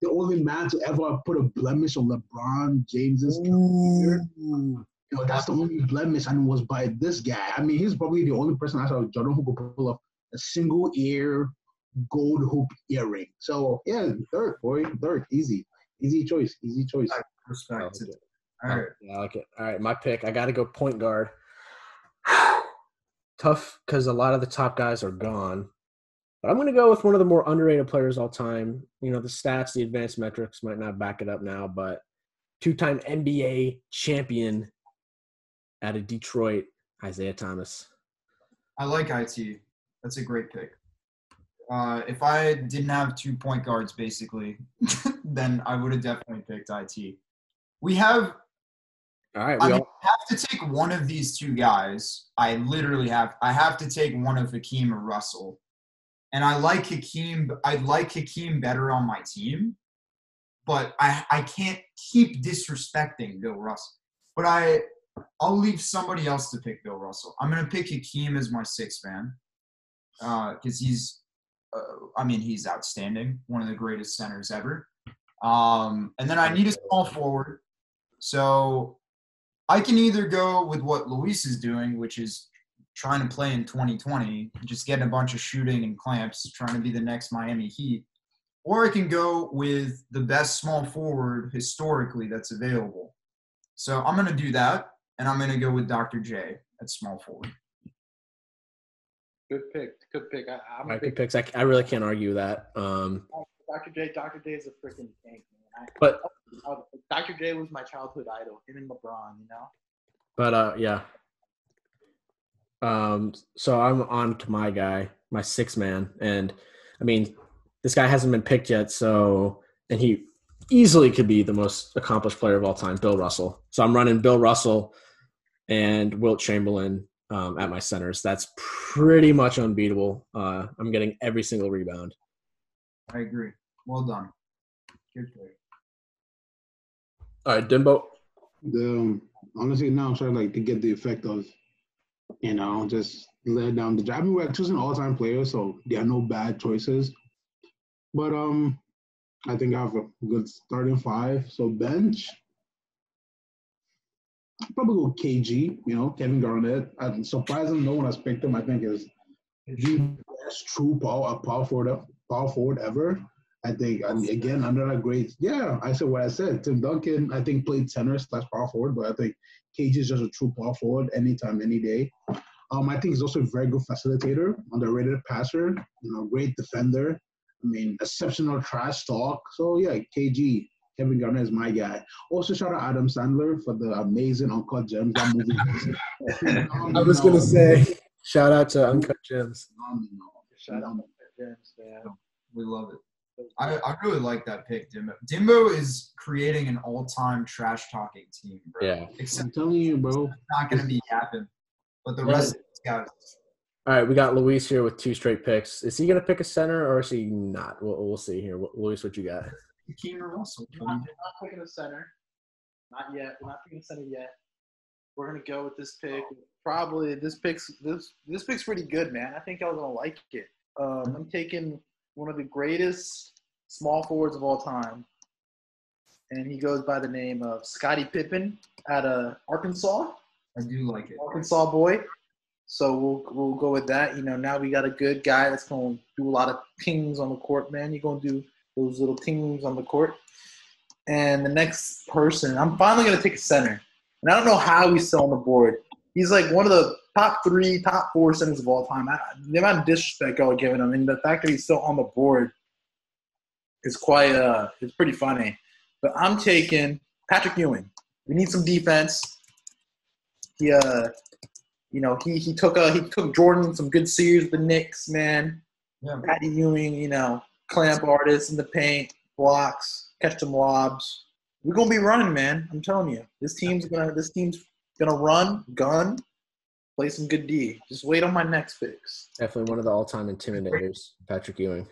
the only man to ever put a blemish on LeBron James's career. You know, that's the only blemish, and it was by this guy. I mean, he's probably the only person outside of Jordan who could pull off a single ear gold hoop earring. So yeah, Dirk, boy, Dirk, easy, easy choice, easy choice. Respect. Okay. All right. Yeah, I like it. All right, my pick. I got to go point guard. Tough because a lot of the top guys are gone. But I'm going to go with one of the more underrated players all time. You know, the stats, the advanced metrics might not back it up now, but two-time NBA champion out of Detroit, Isiah Thomas. I like IT. That's a great pick. Uh, if I didn't have two point guards, basically, then I would have definitely picked IT. We have All right, I we mean, all, have to take one of these two guys. I literally have. I have to take one of Hakeem or Russell, and I like Hakeem. I like Hakeem better on my team, but I I can't keep disrespecting Bill Russell. But I I'll leave somebody else to pick Bill Russell. I'm gonna pick Hakeem as my sixth man because he's. Uh, I mean, he's outstanding. One of the greatest centers ever. Um, and then I need a small forward. So I can either go with what Luis is doing, which is trying to play in 2020, just getting a bunch of shooting and clamps, trying to be the next Miami Heat, or I can go with the best small forward historically that's available. So I'm going to do that, and I'm going to go with Dr. J at small forward. Good pick. Good pick. I, I'm right, good picks. I, I really can't argue that. Um, Dr. J. Dr. J is a freaking tank, man. I, But- I, Dr. J was my childhood idol. Him and LeBron, you know. But uh, yeah. Um, so I'm on to my guy, my six man, and I mean, this guy hasn't been picked yet, so and he easily could be the most accomplished player of all time, Bill Russell. So I'm running Bill Russell and Wilt Chamberlain um, at my centers. That's pretty much unbeatable. Uh, I'm getting every single rebound. I agree. Well done. Good pick. All right, Dimbo. the honestly now I'm starting like to get the effect of, you know, just let down the job. I mean, we're choosing all time players, so there are no bad choices. But um, I think I have a good starting five. So bench, probably go KG. You know, Kevin Garnett. I'm surprised no one has picked him. I think is the best true power power forward power forward ever. I think and again another great yeah, I said what I said. Tim Duncan, I think played center slash power forward, but I think KG is just a true power forward anytime, any day. Um, I think he's also a very good facilitator, underrated passer, you know, great defender. I mean, exceptional trash talk. So yeah, KG, Kevin Garnett is my guy. Also shout out Adam Sandler for the amazing Uncut Gems. That movie. I was gonna say, shout out to Uncut Gems. Phenomenal. Shout out to James, man. We love it. I, I really like that pick, Dimbo. Dimbo is creating an all-time trash talking team, bro. Yeah. Except I'm telling you, bro. it's not going to be happen. But the rest of these guys, All right, we got Luis here with two straight picks. Is he gonna pick a center or is he not? We'll, we'll see here. Luis, what you got? Hakeem or Russell. We're not, we're not picking a center. Not yet. We're not picking a center yet. We're gonna go with this pick. Probably this pick's this this pick's pretty good, man. I think y'all gonna like it. Um, I'm taking one of the greatest small forwards of all time, and he goes by the name of Scottie Pippen out of Arkansas. I do like it. Arkansas boy. So we'll we'll go with that. You know, now we got a good guy that's going to do a lot of pings on the court, man. You're going to do those little pings on the court. And the next person, I'm finally going to take a center. and I don't know how he's still on the board. He's like one of the top three, top four centers of all time. I, the amount of disrespect y'all are giving him, and the fact that he's still on the board is quite uh, it's pretty funny. But I'm taking Patrick Ewing. We need some defense. He uh, you know, he he took uh he took Jordan some good series with the Knicks, man. Yeah. Patty Ewing, you know, clamp artist in the paint, blocks, catch some lobs. We're gonna be running, man. I'm telling you, this team's gonna this team's gonna run, gun, play some good D. Just wait on my next picks. Definitely one of the all-time intimidators, Patrick Ewing.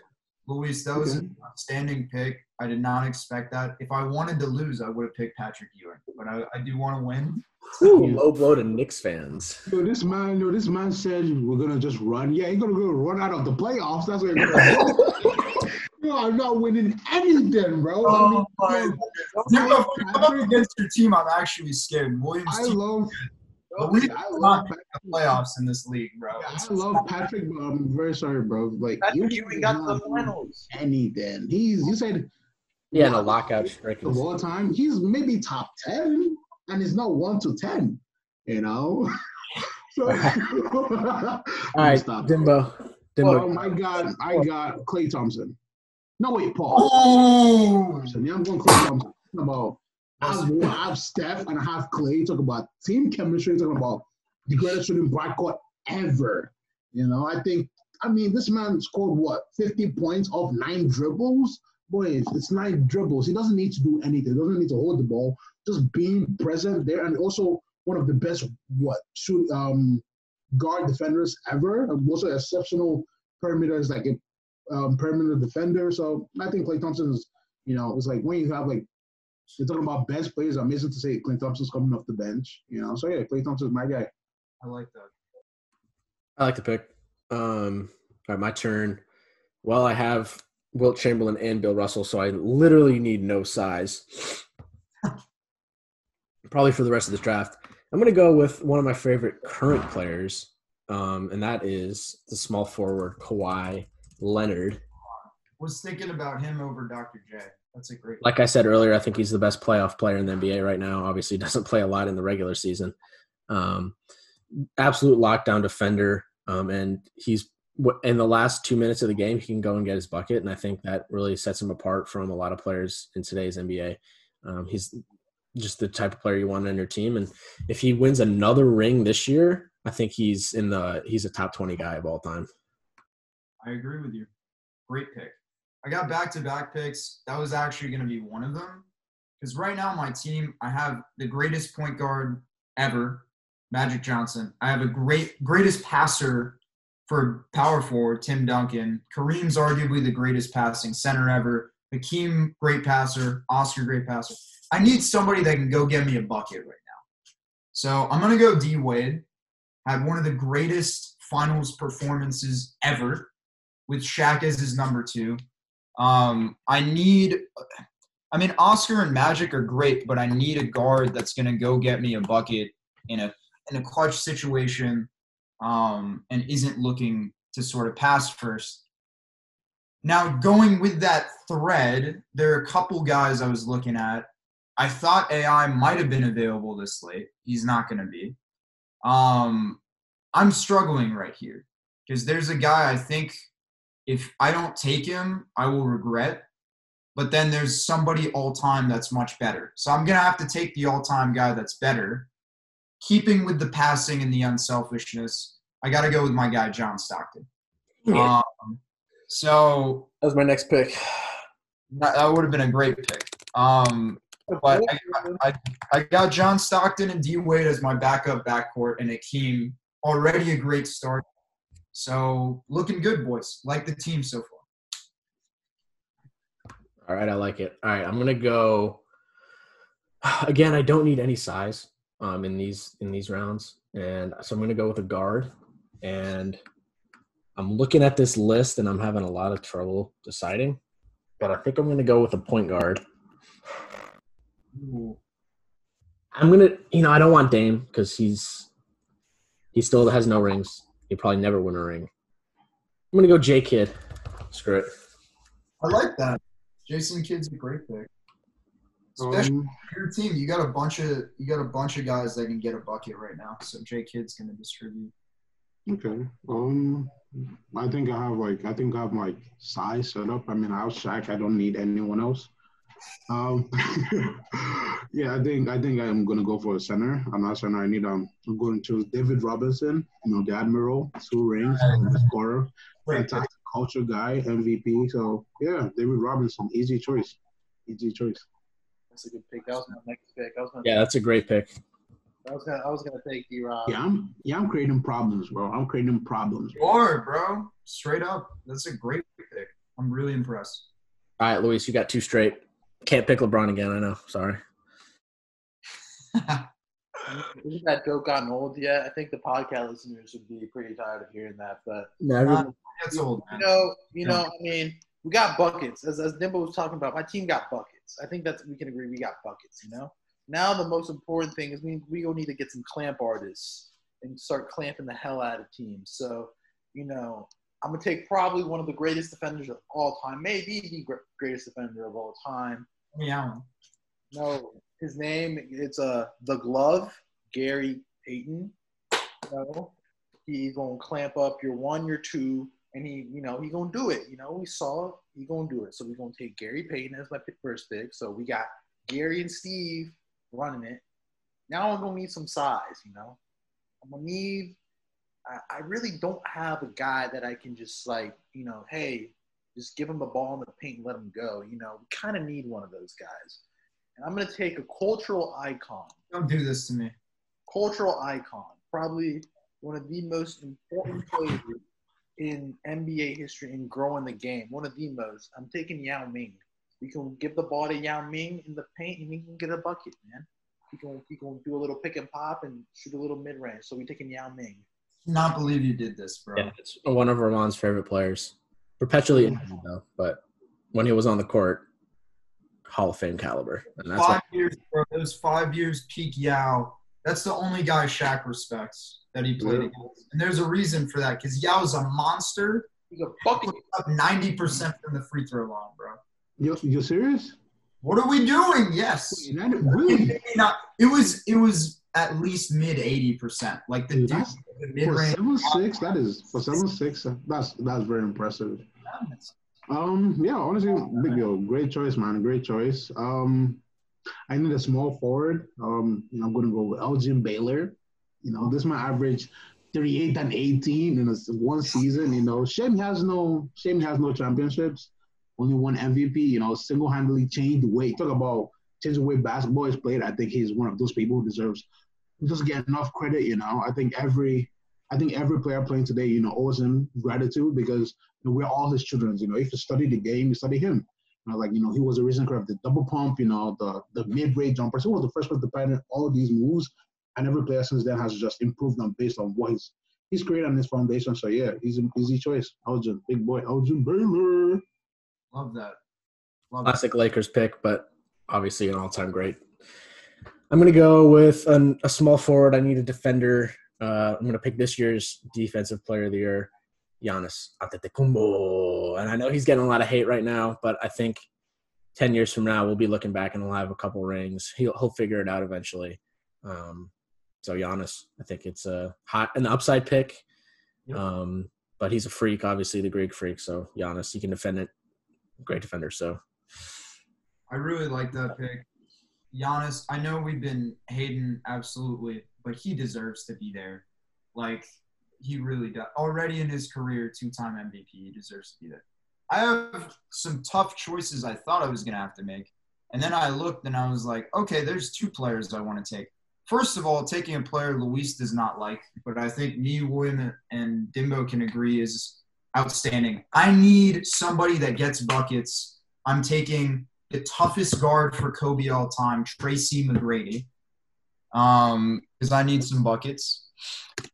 Luis, that was an outstanding pick. I did not expect that. If I wanted to lose, I would have picked Patrick Ewing. But I, I do want to win. Low blow to Knicks fans. Yo, this man, yo, this man said we're gonna just run. Yeah, he's gonna go run out of the playoffs. That's what he's gonna do. yo, I'm not winning anything, bro. I oh mean, my yo, If I'm up against your team, I'm actually scared. Williams I team love, But we I not love, make the playoffs in this league, bro. I love Patrick, but I'm very sorry, bro. Like Patrick you Ewing got the not doing finals. Anything? He's you said Yeah, in a lockout streak. of all time, he's maybe top ten, and it's not one to ten. You know. so, All right, Stop. Dimbo. Dimbo. Oh my God, I got Klay Thompson. No wait, Paul. Oh, So yeah, I'm going Klay Thompson. Talking about I have, I have Steph and I have Klay. Talk about team chemistry. Talking about the greatest shooting backcourt ever. You know, I think. I mean, this man scored what 50 points off nine dribbles. Boys, it's nine dribbles. He doesn't need to do anything. He doesn't need to hold the ball. Just being present there, and also one of the best what shoot um guard defenders ever. And also exceptional perimeters, like a um, perimeter defender. So I think Klay Thompson is, you know, it's like when you have like you're talking about best players. Amazing to say Klay Thompson's coming off the bench. You know, so yeah, Klay Thompson's my guy. I like that. I like the pick. Um, all right, my turn. Well, I have Wilt Chamberlain and Bill Russell, so I literally need no size. Probably for the rest of this draft. I'm going to go with one of my favorite current players, um, and that is the small forward Kawhi Leonard. Was thinking about him over Dr. J. That's a great. Like I said earlier, I think he's the best playoff player in the NBA right now. Obviously, he doesn't play a lot in the regular season. Um, absolute lockdown defender, um, and he's in the last two minutes of the game, he can go and get his bucket, and I think that really sets him apart from a lot of players in today's NBA. Um, he's just the type of player you want on your team, and if he wins another ring this year, I think he's in the he's a top twenty guy of all time. I agree with you. Great pick. I got back to back picks. That was actually going to be one of them. Because right now, my team, I have the greatest point guard ever, Magic Johnson. I have a great, greatest passer for power forward, Tim Duncan. Kareem's arguably the greatest passing center ever. Hakeem, great passer. Oscar, great passer. I need somebody that can go get me a bucket right now. So I'm going to go D Wade. Had one of the greatest finals performances ever with Shaq as his number two. Um, I need, I mean, Oscar and Magic are great, but I need a guard that's going to go get me a bucket in a in a clutch situation, um, and isn't looking to sort of pass first. Now, going with that thread, there are a couple guys I was looking at. I thought AI might have been available this late. He's not going to be. Um, I'm struggling right here because there's a guy I think if I don't take him, I will regret. But then there's somebody all time that's much better. So I'm going to have to take the all time guy that's better. Keeping with the passing and the unselfishness, I got to go with my guy, John Stockton. Yeah. Um, so That was my next pick. that, that would have been a great pick. Um, but I, I, I got John Stockton and D Wade as my backup backcourt and Akeem already a great start. So looking good, boys. Like the team so far. All right, I like it. All right, I'm gonna go. Again, I don't need any size um, in these in these rounds, and so I'm gonna go with a guard. And I'm looking at this list, and I'm having a lot of trouble deciding. But I think I'm gonna go with a point guard. Ooh. I'm gonna, you know, I don't want Dame because he's he still has no rings. He probably never win a ring. I'm gonna go J Kidd. Screw it. I like that. Jason Kidd's a great pick. Especially Um, your team, you got a bunch of you got a bunch of guys that can get a bucket right now. So J Kidd's gonna distribute. okay. Um, I think I have like I think I have my size set up. I mean, I have Shaq. I don't need anyone else. Um, yeah, I think I think I'm gonna go for a center. I'm not center. I need um. I'm going to choose David Robinson. You know, the admiral, two rings, the scorer, fantastic culture guy, MVP. So yeah, David Robinson, easy choice, easy choice. That's a good pick. That was my next pick. I was gonna, Yeah, that's a great pick. I was gonna, I was gonna take D Rob. Yeah, I'm yeah, I'm creating problems, bro. I'm creating problems. You are, bro. Straight up. That's a great pick. I'm really impressed. All right, Luis, you got two straight. Can't pick LeBron again. I know. Sorry. Isn't that joke gotten old yet? I think the podcast listeners would be pretty tired of hearing that. But Never. Um, that's old, you know, you know, I mean, we got buckets. As as Dimbo was talking about, my team got buckets. I think that's we can agree we got buckets. You know. Now the most important thing is we we gonna need to get some clamp artists and start clamping the hell out of teams. So, you know, I'm gonna take probably one of the greatest defenders of all time, maybe the gr- greatest defender of all time. Yeah. No, his name it's uh the glove, Gary Payton. No, he gonna clamp up your one, your two, and he, you know, he gonna do it. You know, we saw he gonna do it. So we're gonna take Gary Payton as my first pick. So we got Gary and Steve running it. Now I'm gonna need some size. You know, I'm gonna need. I, I really don't have a guy that I can just like, you know, hey, just give him the ball in the paint and let him go. You know, we kind of need one of those guys. And I'm going to take a cultural icon, Don't do this to me. cultural icon, probably one of the most important players in NBA history in growing the game. One of the most. I'm taking Yao Ming. We can give the ball to Yao Ming in the paint, and he can get a bucket, man. He can, he can do a little pick and pop and shoot a little mid range. So we're taking Yao Ming. Not believe you did this, bro. Yeah, it's one of Ramon's favorite players. Perpetually injured though, but when he was on the court, Hall of Fame caliber, and that's five years, bro. Those five years, peak Yao. That's the only guy Shaq respects that he played Yeah. against, and there's a reason for that because Yao's a monster. He's a fucking Up ninety percent from the free throw line, bro. You you serious? What are we doing? Yes. United, really? Maybe not. It was. It was at least mid eighty percent. Like the Dude, dude, that's- the mid For range. seven six, that is for seven six. That's that's very impressive. Um, yeah, honestly, big deal. Great choice, man. Great choice. Um, I need a small forward. Um, you know, I'm gonna go with Elgin Baylor. You know, this is my average 38 and 18 in a, one season. You know, shame has no shame has no championships. Only one MVP. You know, single handedly changed the way. Talk about changing the way basketball is played. I think he's one of those people who deserves doesn't get enough credit. You know, I think every I think every player playing today, you know, owes him gratitude because you know, we're all his children. You know, if you study the game, you study him. You know, like you know, he was the reason for the double pump. You know, the the mid range jumpers. He was the first one to pattern all these moves, and every player since then has just improved on based on what he's he's created on his foundation. So yeah, he's an easy choice. Elgin, big boy, Elgin Baylor. Love that. Love that. classic Lakers pick, but obviously an all-time great. I'm gonna go with an, a small forward. I need a defender. Uh, I'm gonna pick this year's defensive player of the year, Giannis Antetokounmpo. And I know he's getting a lot of hate right now, but I think ten years from now we'll be looking back and he'll have a couple rings. He'll he'll figure it out eventually. Um, so Giannis, I think it's a hot an upside pick. Um, but he's a freak, obviously the Greek freak. So Giannis, he can defend it. Great defender. So I really like that pick. Giannis, I know we've been hating absolutely, but he deserves to be there. Like he really does. Already in his career, two-time MVP, he deserves to be there. I have some tough choices I thought I was gonna have to make, and then I looked and I was like, okay, there's two players I want to take. First of all, taking a player Luis does not like, but I think me, William, and Dimbo can agree is outstanding. I need somebody that gets buckets. I'm taking the toughest guard for Kobe all time, Tracy McGrady, um, because I need some buckets.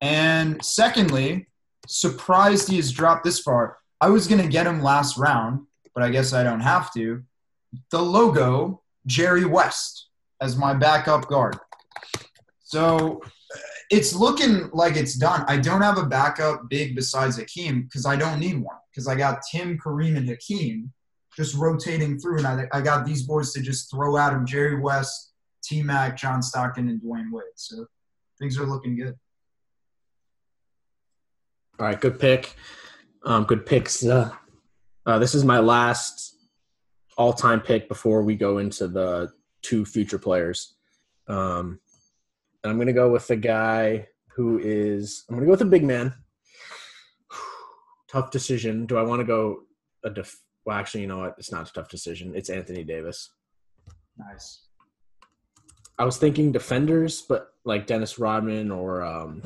And secondly, surprised he has dropped this far. I was gonna get him last round, but I guess I don't have to. The logo, Jerry West, as my backup guard. So uh, it's looking like it's done. I don't have a backup big besides Hakeem because I don't need one because I got Tim, Kareem, and Hakeem. Just rotating through, and I, I got these boys to just throw at him: Jerry West, T Mac, John Stockton, and Dwyane Wade. So things are looking good. All right, good pick. Um, good picks. Uh, uh, this is my last all-time pick before we go into the two future players. Um, and I'm going to go with the guy who is. I'm going to go with a big man. tough decision. Do I want to go a def- well? Actually, you know what? It's not a tough decision. It's Anthony Davis. Nice. I was thinking defenders, but like Dennis Rodman or um,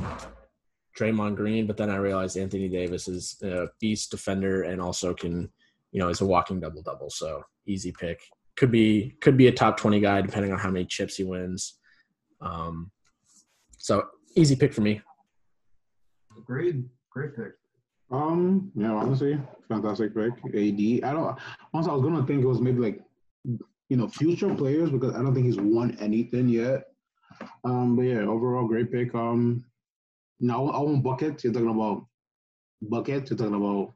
Draymond Green, but then I realized Anthony Davis is a beast defender and also can, you know, is a walking double double. So easy pick. Could be could be a top twenty guy depending on how many chips he wins. Um, so easy pick for me. Agreed. Great pick. Um, yeah, honestly, fantastic pick. AD. I don't. Honestly, I was gonna think it was maybe like, you know, future players because I don't think he's won anything yet. Um, but yeah, overall great pick. Um, now I want buckets. You're talking about buckets. You're talking about,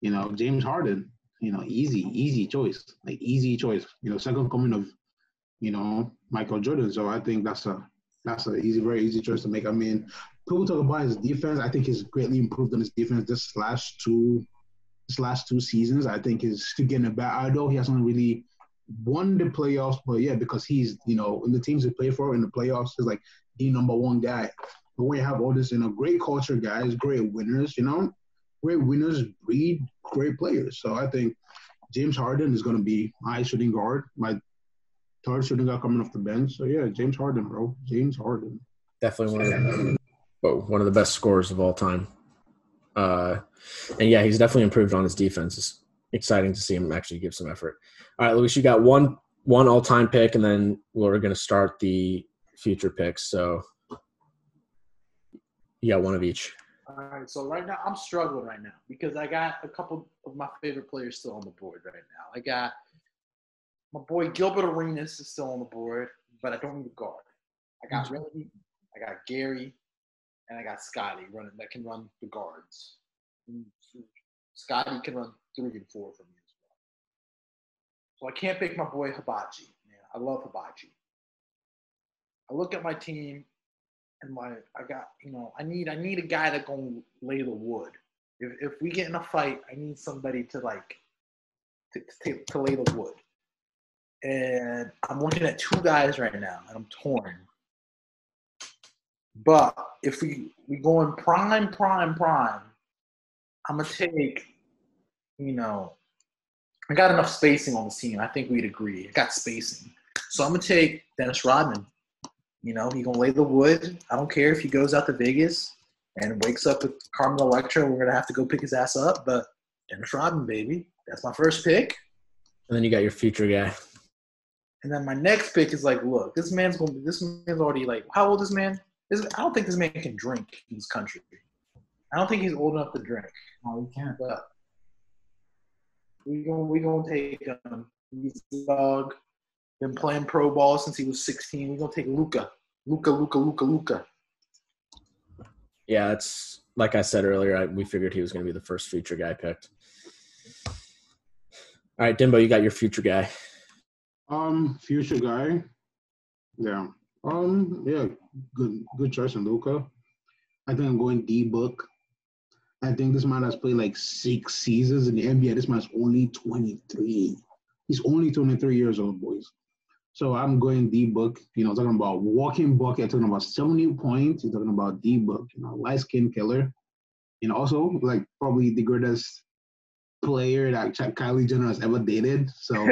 you know, James Harden. You know, easy, easy choice. Like easy choice. You know, second coming of, you know, Michael Jordan. So I think that's a that's an easy, very easy choice to make. I mean, people talk about his defense. I think he's greatly improved on his defense this last two this last two seasons. I think he's still getting it back. Although he hasn't really won the playoffs, but yeah, because he's you know in the teams he play for in the playoffs, he's like the number one guy. But have all this, you know, great culture guys, great winners, you know, great winners breed great players. So I think James Harden is going to be my shooting guard, my third shooting guard coming off the bench. So yeah, James Harden, bro, James Harden. Definitely one of the oh, one of the best scorers of all time. Uh, and yeah, he's definitely improved on his defense. It's exciting to see him actually give some effort. All right, Luis, you got one one all time pick, and then we're going to start the future picks. So you got one of each. All right, so right now I'm struggling right now because I got a couple of my favorite players still on the board right now. I got my boy Gilbert Arenas is still on the board, but I don't need a guard. I got Reggie, I got Gary, and I got Scottie running that can run the guards. Scottie can run three and four for me as well. So I can't pick my boy Hibachi. Man, I love Hibachi. I look at my team and my I got you know I need I need a guy that gonna lay the wood. If if we get in a fight, I need somebody to like to, to, to lay the wood. And I'm looking at two guys right now, and I'm torn. But if we we go in prime, prime, prime, I'm gonna take, you know, I got enough spacing on the team. I think we'd agree. I got spacing, so I'm gonna take Dennis Rodman. You know, he gonna lay the wood. I don't care if he goes out to Vegas and wakes up with Carmen Electra. We're gonna have to go pick his ass up. But Dennis Rodman, baby, that's my first pick. And then you got your future guy. And then my next pick is like, look, this man's gonna. Be this man's already like, how old is this man? This, I don't think this man can drink in this country. I don't think he's old enough to drink. No, he can't. But we gonna we gonna take him. He's a dog. Been playing pro ball since he was 16. We're gonna take Luka. Luka, Luka, Luca, Luka. Yeah, it's like I said earlier. I, we figured he was going to be the first future guy picked. All right, Dimbo, you got your future guy. Um, future guy. Yeah. Um, yeah, good good choice in Luka. I think I'm going D book. I think this man has played like six seasons in the NBA. This man's only 23. He's only 23 years old, boys. So I'm going D book, you know, talking about walking bucket, talking about 70 points, you're talking about D book, you know, light skin killer. And also like probably the greatest player that Ch- Kylie Jenner has ever dated. So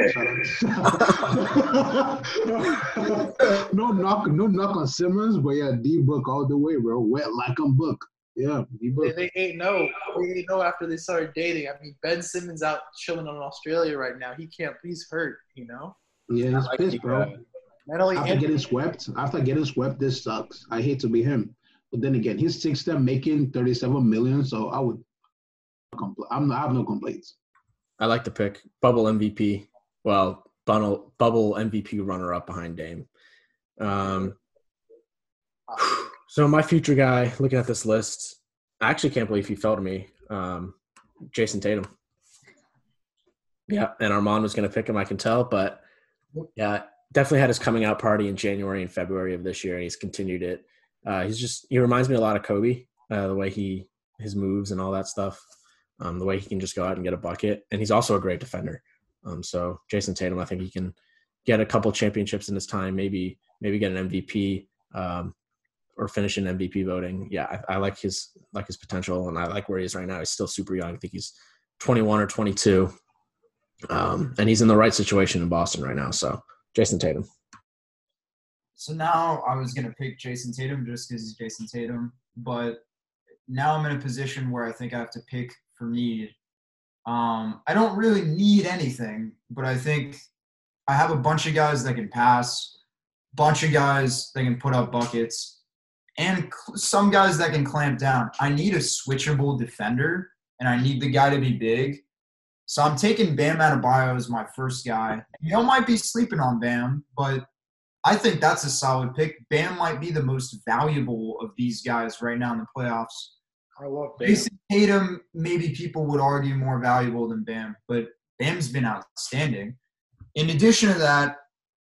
no knock, no knock on Simmons, but yeah, D book all the way, bro. Wet like a book. Yeah, D They, book. they ain't know. They ain't no after they started dating. I mean, Ben Simmons out chilling in Australia right now. He can't. He's hurt. You know, Yeah, he's like pissed, bro. mentally. After getting swept, after getting swept, this sucks. I hate to be him, but then again, he's six them making thirty-seven million, so I would. Compl- I'm I have no complaints. I like the pick. Bubble MVP. Well, bubble, bubble MVP runner up behind Dame. Um, so my future guy, looking at this list, I actually can't believe he fell to me. Um, Jayson Tatum. Yeah, and Armand was going to pick him, I can tell, but yeah, definitely had his coming out party in January and February of this year, and he's continued it. Uh, he's just he reminds me a lot of Kobe, uh, the way he his moves and all that stuff, um, the way he can just go out and get a bucket, and he's also a great defender. Um, so Jayson Tatum, I think he can get a couple championships in his time, maybe maybe get an MVP um, or finish in MVP voting. Yeah, I, I, like his like his potential, and I like where he is right now. He's still super young. I think he's 21 or 22, um, and he's in the right situation in Boston right now. So Jayson Tatum. So now I was gonna pick Jayson Tatum just because he's Jayson Tatum, but now I'm in a position where I think I have to pick for need. Um, I don't really need anything, but I think I have a bunch of guys that can pass, bunch of guys that can put up buckets, and cl- some guys that can clamp down. I need a switchable defender, and I need the guy to be big. So I'm taking Bam Adebayo as my first guy. Y'all might be sleeping on Bam, but I think that's a solid pick. Bam might be the most valuable of these guys right now in the playoffs. I love Bam. Jayson Tatum, maybe people would argue more valuable than Bam, but Bam's been outstanding. In addition to that,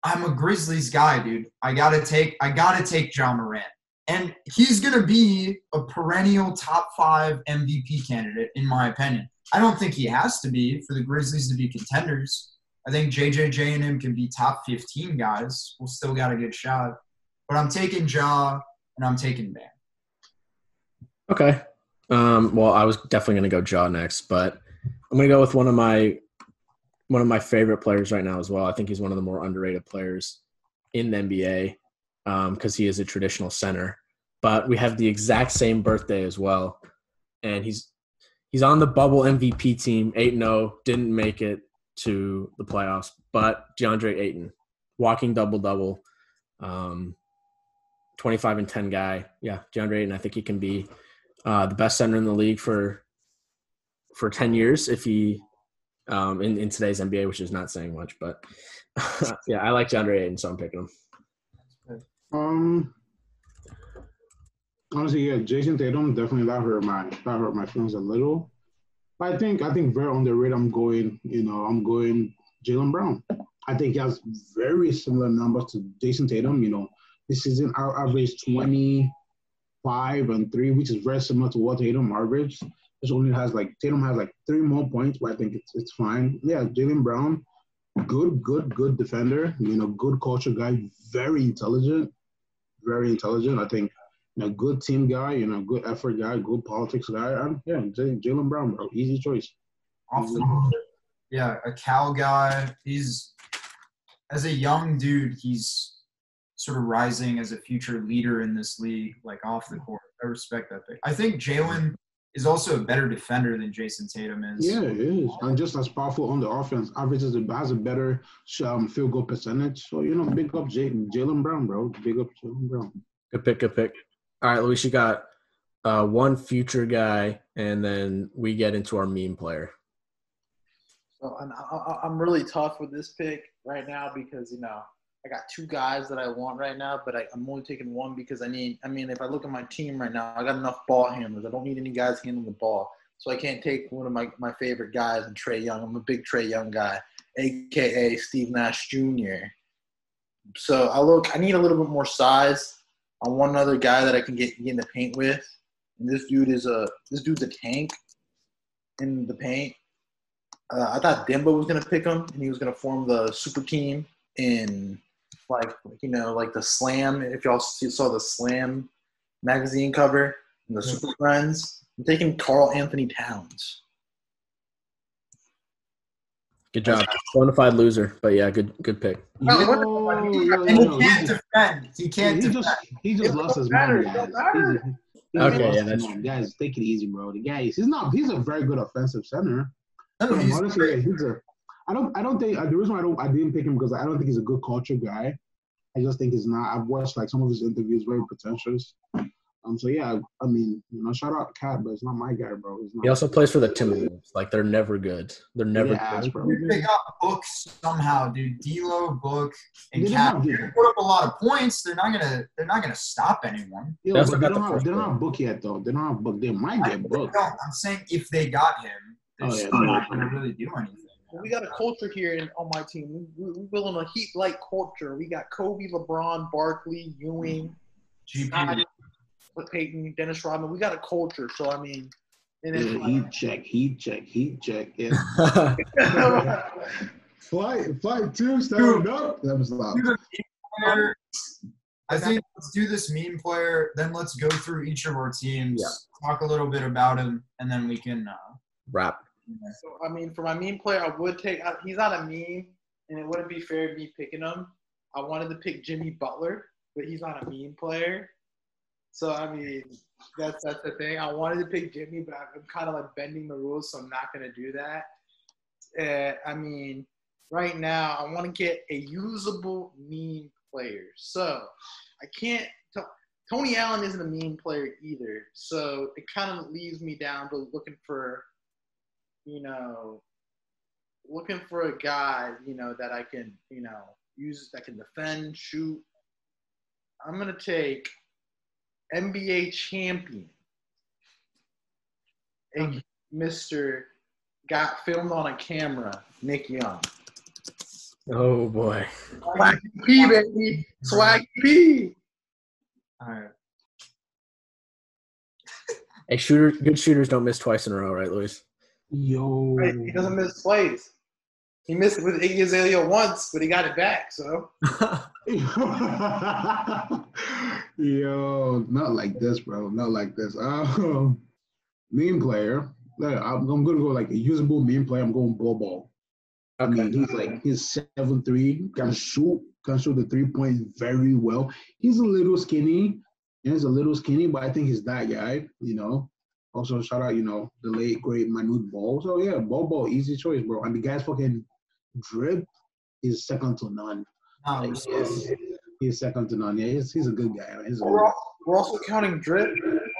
I'm a Grizzlies guy, dude. I gotta take I gotta take Ja Morant. And he's gonna be a perennial top five MVP candidate, in my opinion. I don't think he has to be for the Grizzlies to be contenders. I think JJJ and him can be top 15 guys. We'll still got a good shot. But I'm taking Ja and I'm taking Bam. Okay. Um, well, I was definitely going to go Ja next, but I'm going to go with one of my one of my favorite players right now as well. I think he's one of the more underrated players in the NBA because um, he is a traditional center. But we have the exact same birthday as well, and he's he's on the bubble MVP team, eight 0 didn't make it to the playoffs. But DeAndre Ayton, walking double double, um, twenty five and ten guy. Yeah, DeAndre Ayton. I think he can be uh, the best center in the league for for ten years if he um, in in today's NBA, which is not saying much, but yeah, I like DeAndre Ayton, so I'm picking him. Um, honestly, yeah, Jayson Tatum definitely that hurt my that hurt my feelings a little. But I think I think very underrated. I'm going, you know, I'm going Jaylen Brown. I think he has very similar numbers to Jayson Tatum. You know, this season I averaged 20, five and three, which is very similar to what Tatum averaged. This only has like Tatum has like three more points, but I think it's, it's fine. Yeah, Jaylen Brown, good, good, good defender. You know, good culture guy, very intelligent, very intelligent. I think you know, good team guy. You know, good effort guy, good politics guy. And yeah, Jaylen Brown, bro, easy choice. Awesome. Yeah, a Cal guy. He's as a young dude, he's sort of rising as a future leader in this league, like off the court. I respect that pick. I think Jaylen is also a better defender than Jayson Tatum is. Yeah, it is, and just as powerful on the offense. Averages it has a better um, field goal percentage. So you know, big up Jaylen Brown, bro. Big up Jaylen Brown. Good pick. Good pick. All right, Luis, you got uh, one future guy, and then we get into our meme player. So, and I, I'm really tough with this pick right now because you know I got two guys that I want right now, but I, am only taking one because I need. I mean, if I look at my team right now, I got enough ball handlers. I don't need any guys handling the ball, so I can't take one of my, my favorite guys and Trae Young. I'm a big Trae Young guy, aka Steve Nash Jr. So I look. I need a little bit more size. I want another guy that I can get, get in the paint with, and this dude is a this dude's a tank in the paint. Uh, I thought Dimbo was gonna pick him, and he was gonna form the super team in like you know like the Slam. If y'all saw the Slam magazine cover and the Super Friends, I'm taking Karl-Anthony Towns. Good job. Bonafide loser, but yeah, good good pick. No, he can't defend. He can't he defend. just he just lost his mind, guys. Okay, yeah, that's true. Guys, take it easy, bro. The guy, he's not. He's a very good offensive center. No, he's honestly, he's a. I don't. I don't think the reason why I don't. I didn't pick him because I don't think he's a good culture guy. I just think he's not. I've watched like some of his interviews, very pretentious. Um. So yeah, I mean, you know, shout out Cat, but it's not my guy, bro. He also plays for the Timberwolves. Like they're never good. They're never yeah, good. bro. They got books somehow, dude. D'Lo, Book, and Cat. They put up a lot of points. They're not gonna. They're not gonna stop anyone. Yo, That's but not they the don't, have, first they don't have book yet, though. They don't have book. They might get they booked. I'm saying if they got him, they're Oh, yeah, not gonna really do anything. We got a culture here in, on my team. We, we, we building a heat like culture. We got Kobe, LeBron, Barkley, Ewing, GP. Payton, Dennis Rodman. We got a culture. So I mean, and it's Yeah, like, heat check, heat check, heat check. Yeah. flight, flight two, stand up. That was loud. Do the meme player. I think let's do this meme player. Then let's go through each of our teams, Yeah. talk a little bit about him, and then we can. Uh, Rap. So I mean, for my meme player, I would take. He's not a meme, and it wouldn't be fair me picking him. I wanted to pick Jimmy Butler, but he's not a meme player. So I mean, that's that's the thing. I wanted to pick Jimmy, but I'm kind of like bending the rules, so I'm not gonna do that. Uh, I mean, right now I want to get a usable meme player. So I can't. T- Tony Allen isn't a meme player either, so it kind of leaves me down to looking for you know, looking for a guy, you know, that I can, you know, use that can defend, shoot. I'm gonna take NBA champion, a Mr. Got filmed on a camera, Nick Young. Oh boy. Swag P, baby. Swag P. all right. Hey, shooter, good shooters don't miss twice in a row, right, Luis? Yo. Right, He doesn't miss plays. He missed it with Iggy Azalea once, but he got it back. So Yo, not like this, bro. Not like this. Um, meme player. I'm, I'm gonna go like a usable meme player. I'm going Bol Bol. I mean, he's like he's seven three, can shoot, can shoot the three point very well. He's a little skinny. He's a little skinny, but I think he's that guy. You know. Also, shout out, you know, the late great Manute Bol. So yeah, Bol Bol, easy choice, bro. And the guy's fucking drip is second to none. No, Like, respect. he's, he's second to none. Yeah, he's, he's a good guy. He's a we're, guy. al- we're also counting drip.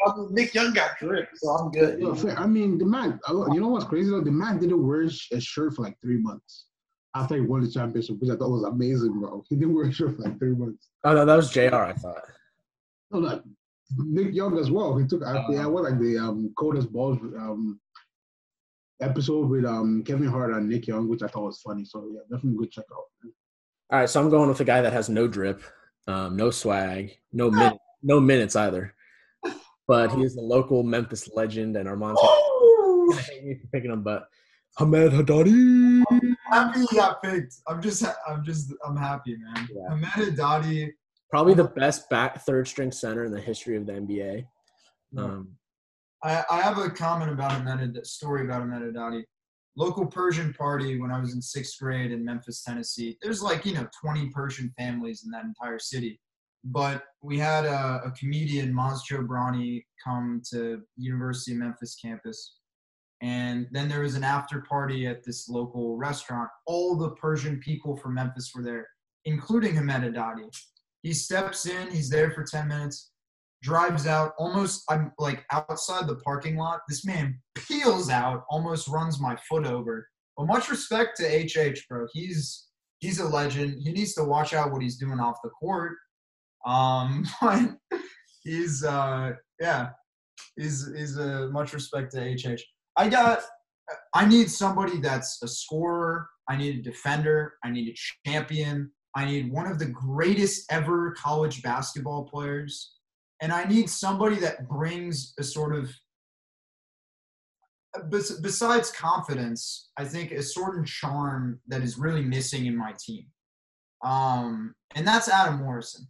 Um, Nick Young got drip, so I'm good. Yo, fair. I mean, the man. You know what's crazy though? The man didn't wear a shirt for like three months after he won the championship, which I thought was amazing, bro. He didn't wear a shirt for like three months. Oh, no, that was JR, I thought. No, no, Nick Young as well. He took. I, I was like the um Cold as Balls um episode with um Kevin Hart and Nick Young, which I thought was funny. So yeah, definitely good check out. All right, so I'm going with a guy that has no drip, um, no swag, no min- no minutes either. But he is the local Memphis legend, and Armand's gonna hate me for picking him. But Hamed Haddadi. happy he got picked. I'm just, I'm just, I'm happy, man. Yeah. Ahmed Haddadi. Probably the best back third string center in the history of the NBA. Um, I, I have a comment about Ahmed, story about Ahmed Haddadi. Local Persian party when I was in sixth grade in Memphis, Tennessee. There's like, you know, 20 Persian families in that entire city. But we had a, a comedian, Maz Jobrani, come to University of Memphis campus. And then there was an after party at this local restaurant. All the Persian people from Memphis were there, including Ahmed Haddadi. He steps in, he's there for 10 minutes drives out almost i'm like outside the parking lot. This man peels out almost runs my foot over. But much respect to hh bro. He's he's a legend. He needs to watch out what he's doing off the court. Um but he's uh yeah he's he's a uh, much respect to hh i got i need somebody that's a scorer. I need a defender. I need a champion i need one of the greatest ever college basketball players and I need somebody that brings a sort of besides confidence, I think a certain charm that is really missing in my team. Um, and that's Adam Morrison.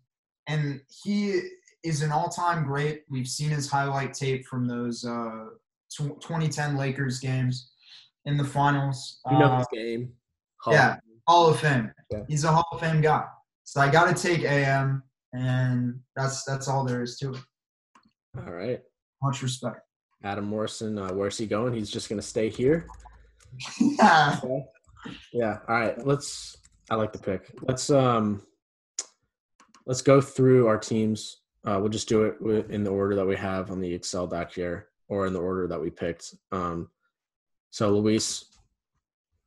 And he is an all-time great. We've seen his highlight tape from those uh, tw- 2010 Lakers games in the finals. you know Uh, his game. Yeah, Hall of Fame. Yeah. He's a Hall of Fame guy. So I got to take AM, and that's that's all there is to it. All right. Much respect. Adam Morrison, uh, where's he going? He's just gonna stay here. yeah. Yeah. All right. Let's. I like the pick. Let's um. Let's go through our teams. Uh, we'll just do it in the order that we have on the Excel doc here, or in the order that we picked. Um, so Luis,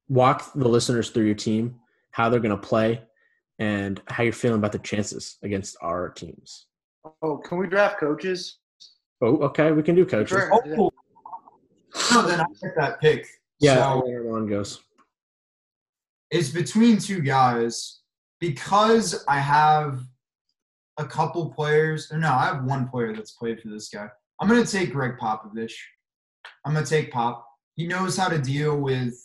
walk the listeners through your team, how they're gonna play, and how you're feeling about the chances against our teams. Oh, can we draft coaches? Oh, okay. We can do coaches. Sure. Oh, no, then I get that pick. Yeah. So, where everyone goes. It's between two guys because I have a couple players. Or no, I have one player that's played for this guy. I'm gonna take Gregg Popovich. I'm gonna take Pop. He knows how to deal with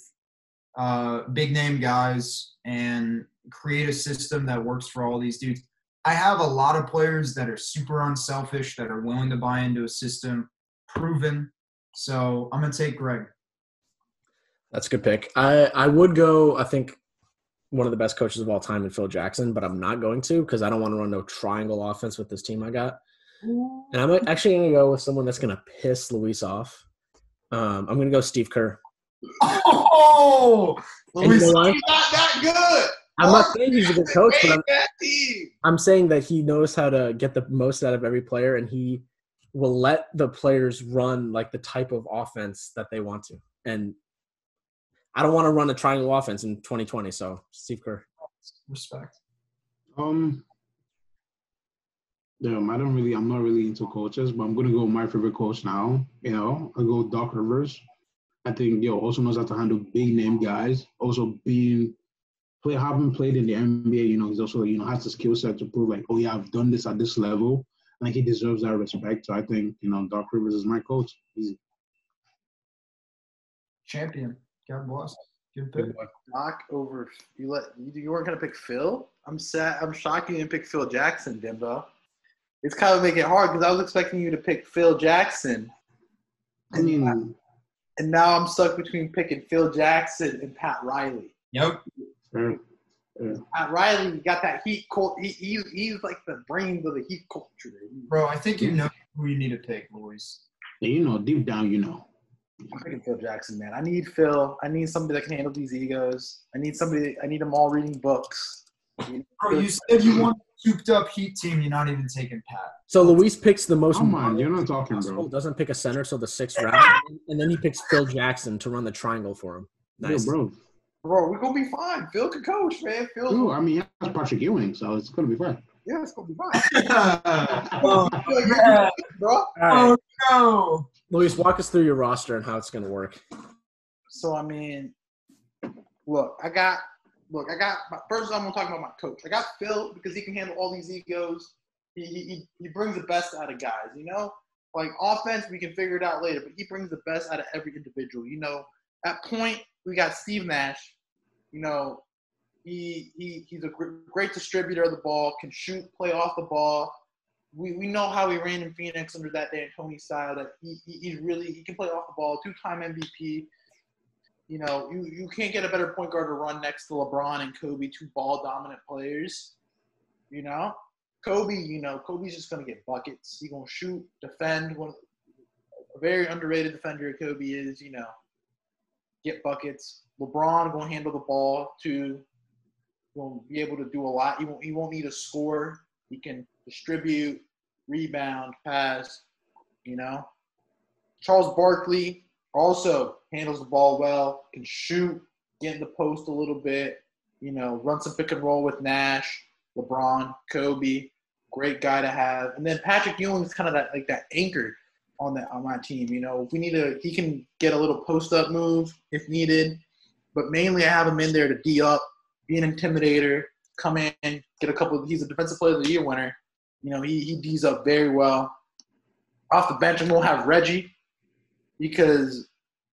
uh, big name guys and create a system that works for all these dudes. I have a lot of players that are super unselfish, that are willing to buy into a system, proven. So I'm gonna take Greg. That's a good pick. I I would go. I think one of the best coaches of all time in Phil Jackson, but I'm not going to because I don't want to run no triangle offense with this team I got. And I'm actually going to go with someone that's going to piss Luis off. Um, I'm going to go Steve Kerr. Oh, And you know? He's not that good. I'm not saying he's a good coach, but I'm, that. I'm saying that he knows how to get the most out of every player, and he will let the players run like the type of offense that they want to. And I don't want to run a triangle offense in 2020. So Steve Kerr. respect. Um, yeah, I don't really, I'm not really into coaches, but I'm gonna go with my favorite coach now. You know, I go Doc Rivers. I think yo also knows how to handle big name guys. Also being play having played in the NBA, you know, he's also you know has the skill set to prove like, oh yeah, I've done this at this level. I think he deserves that respect. So I think you know Doc Rivers is my coach. He's Champion. God bless. Good pick. Doc over you let you, you weren't gonna pick Phil. I'm sad. I'm shocked you didn't pick Phil Jackson, Dimbo. It's kind of making it hard because I was expecting you to pick Phil Jackson, I mean, and now I'm stuck between picking Phil Jackson and Pat Riley. Yep. fair. Pat Riley got that heat cult. He, he, he's like the brains of the heat culture. Bro, I think you know who you need to pick, Luis. Yeah, you know, deep down, you know. I'm picking Phil Jackson, man. I need Phil. I need somebody that can handle these egos. I need somebody. I need them all reading books. Bro, you said you want a souped up Heat team. You're not even taking Pat. So Luis picks the most. Come on, you're not talking, bro. Doesn't pick a center till the sixth round, and then he picks Phil Jackson to run the triangle for him. Nice. Yo, bro. Bro, we're gonna be fine. Phil can coach, man. Phil, No, I mean, he has Patrick Ewing, so it's gonna be fine. yeah, it's gonna be fine. oh, yeah. bro. All right. no. Luis, walk us through your roster and how it's going to work. So I mean, look, I got look, I got my, first. I'm gonna talk about my coach. I got Phil because he can handle all these egos. He he he brings the best out of guys. You know, like offense, we can figure it out later, but he brings the best out of every individual. You know, at point we got Steve Nash. You know, he he he's a great distributor of the ball, can shoot, play off the ball. We, we know how he ran in Phoenix under that D'Antoni style. That he, he he's really he can play off the ball. Two time MVP. You know, you, you can't get a better point guard to run next to LeBron and Kobe, two ball dominant players. You know, Kobe. You know, Kobe's just gonna get buckets. He's gonna shoot, defend. One a very underrated defender. Kobe is. You know, get buckets. LeBron gonna handle the ball too. Gonna be able to do a lot. He won't. He won't need a score. He can distribute, rebound, pass. You know, Charles Barkley also handles the ball well. Can shoot, get in the post a little bit. You know, run some pick and roll with Nash, LeBron, Kobe. Great guy to have. And then Patrick Ewing is kind of that like that anchor on that on my team. You know, if we need to, he can get a little post up move if needed. But mainly, I have him in there to d up, be an intimidator, come in, get a couple. He's a defensive player of the year winner. You know, he he d's up very well. Off the bench, I'm gonna have Reggie because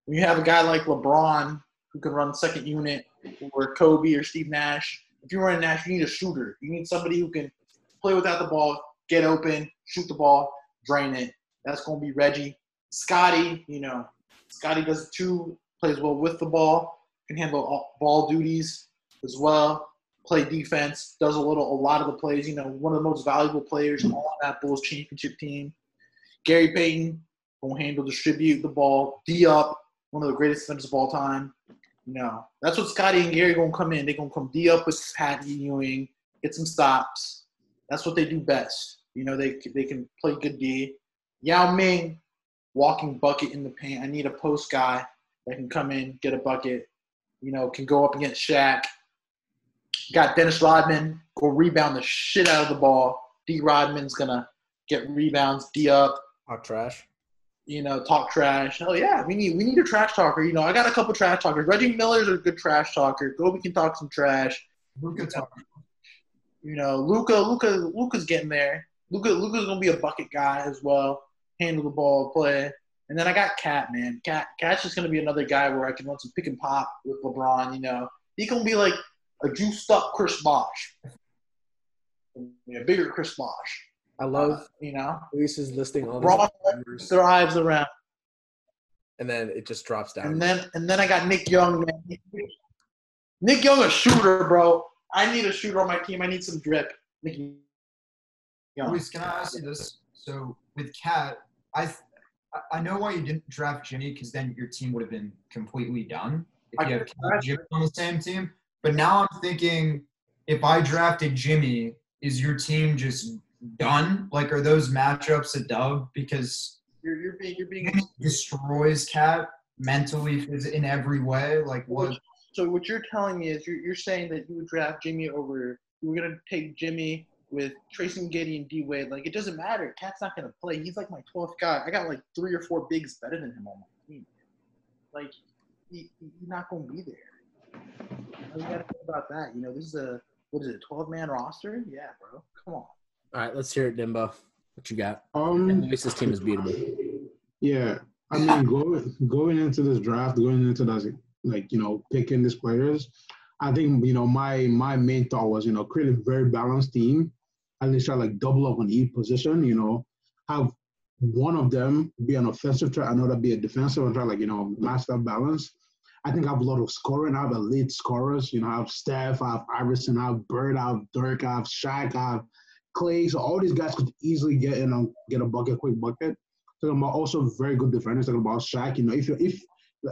when you have a guy like LeBron who can run second unit, or Kobe or Steve Nash, if you're running Nash, you need a shooter. You need somebody who can play without the ball, get open, shoot the ball, drain it. That's going to be Reggie. Scottie, you know, Scottie does too, plays well with the ball, can handle all ball duties as well, play defense, does a little, a lot of the plays. You know, one of the most valuable players on that Bulls championship team. Gary Payton will handle, distribute the ball, D up, one of the greatest defenders of all time. You know, that's what Scottie and Gary gonna come in. They're gonna come D up with Patty Ewing, get some stops. That's what they do best. You know, they they can play good D. Yao Ming, walking bucket in the paint. I need a post guy that can come in, get a bucket. You know, can go up against Shaq. Got Dennis Rodman, go rebound the shit out of the ball. D Rodman's gonna get rebounds, D up. Hot trash. You know, talk trash. Hell yeah, we need we need a trash talker. You know, I got a couple trash talkers. Reggie Miller's a good trash talker. Go, we can talk some trash. Talk. You know, Luka, Luka, Luka's getting there. Luka, Luka's gonna be a bucket guy as well. Handle the ball, play. And then I got Cat, man. Cat, Cat's just gonna be another guy where I can run some pick and pop with LeBron. You know, he gonna be like a juiced up Chris Bosh, a bigger Chris Bosh. I uh, love You know, Luis is listing all Braun these numbers, thrives around. and then it just drops down. And then and then I got Nick Young, man. Nick Young, a shooter, bro. I need a shooter on my team. I need some drip. Nick Young. Luis, can I ask you this? So with Cat, I I- I know why you didn't draft Jimmy because then your team would have been completely done if I you have could Cat and Jimmy on the same team. But now I'm thinking, if I drafted Jimmy, is your team just done? Like, are those matchups a dub because You're, you're being you're being destroys Cat mentally, in every way? Like, what? So what you're telling me is you're, you're saying that you would draft Jimmy over you were gonna take Jimmy with Tracy Giddy and D Wade. Like it doesn't matter. Cat's not gonna play. He's like my 12th guy. I got like three or four bigs better than him on my team. Like he, he- he's not gonna be there. You gotta think about that. You know, this is a what is it, 12 man roster? Yeah, bro. Come on. All right, let's hear it, Dimbo. What you got? Um, Luis's team is beatable. Yeah, I mean, going going into this draft, going into this, like you know, picking these players, I think you know my my main thought was you know create a very balanced team, at least try like double up on each position. You know, have one of them be an offensive threat, another be a defensive, and try like you know match that balance. I think I have a lot of scoring. I have elite scorers. You know, I have Steph, I have Iverson, I have Bird, I have Dirk, I have Shaq, I have Klay. So all these guys could easily get in and get a bucket, quick bucket. Talking about also very good defenders. Talking about Shaq. You know, if you if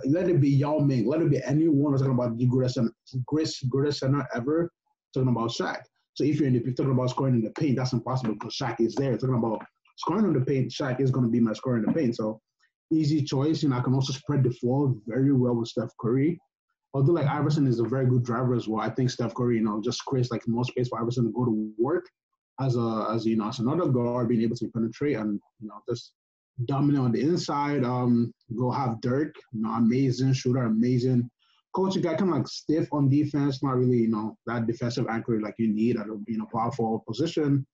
let it be Yao Ming, let it be anyone talking about the greatest greatest, greatest center ever. Talking about Shaq. So if you're in the, if you're talking about scoring in the paint, that's impossible because Shaq is there. Talking about scoring in the paint, Shaq is going to be my scorer in the paint. So easy choice. You know, I can also spread the floor very well with Steph Curry. Although like Iverson is a very good driver as well. I think Steph Curry, you know, just creates like more space for Iverson to go to work as a as you know as another guard, being able to penetrate and you know just dominant on the inside. Um, go have Dirk, you know, amazing shooter, amazing coaching guy, kind of like stiff on defense, not really you know that defensive anchor like you need at a you know power forward position.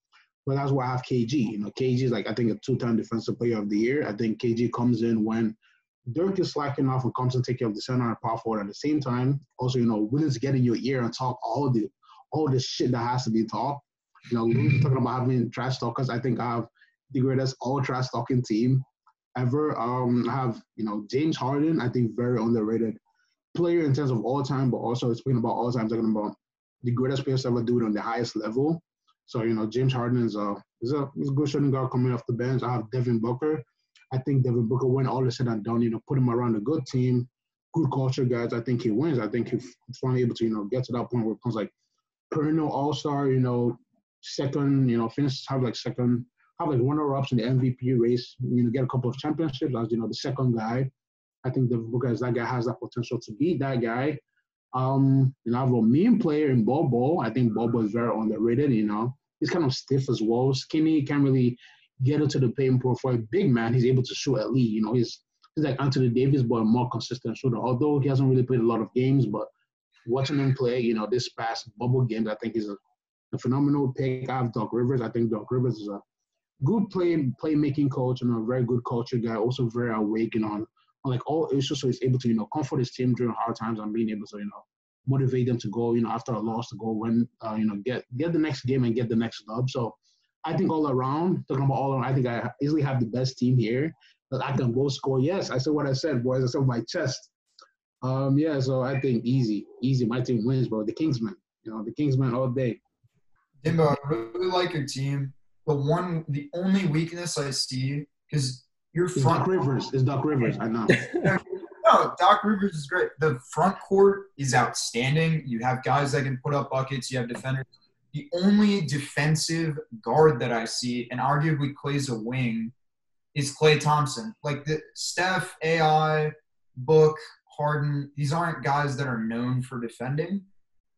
But that's why I have KG. You know, KG is like I think a two-time defensive player of the year. I think KG comes in when Dirk is slacking off and comes and take care of the center and power forward at the same time. Also, you know, willing to get in your ear and talk all the all the shit that has to be talked. You know, we were talking about having trash talkers. I think I have the greatest all trash talking team ever. Um, I have you know James Harden. I think very underrated player in terms of all time, but also speaking about all time, talking about the greatest players ever do it on the highest level. So you know, James Harden is a is a, is a good shooting guard coming off the bench. I have Devin Booker. I think Devin Booker, when all is said and done, you know, put him around a good team, good culture guys. I think he wins. I think he's finally able to you know get to that point where it becomes like perennial All Star. You know, second, you know, finish have like second, have like runner ups in the MVP race. You know, get a couple of championships as you know the second guy. I think the as that guy has that potential to be that guy. Um, you know, I have a mean player in Bobo. I think Bobo is very underrated. You know, he's kind of stiff as well, skinny, can't really get into the paint pro for a big man. He's able to shoot at least. You know, he's he's like Anthony Davis, but a more consistent shooter. Although he hasn't really played a lot of games, but watching him play, you know, this past bubble games, I think he's a, a phenomenal pick. I have Doc Rivers. I think Doc Rivers is a good play playmaking coach and a very good culture guy. Also very awake and on on like all issues, so he's able to you know comfort his team during hard times and being able to you know motivate them to go you know after a loss to go win uh, you know get get the next game and get the next dub. So I think all around talking about all around, I think I easily have the best team here that I can go score. Yes, I said what I said, boys. I said my chest. Um, yeah, so I think easy, easy. My team wins, bro. The Kingsmen, you know, the Kingsmen all day. Dimbo, I really like your team. The one, the only weakness I see, because your It's front Doc Rivers. is Doc Rivers. I know. No, Doc Rivers is great. The front court is outstanding. You have guys that can put up buckets. You have defenders. The only defensive guard that I see, and arguably Klay's a wing, is Klay Thompson. Like the Steph, AI, Book, Harden. These aren't guys that are known for defending.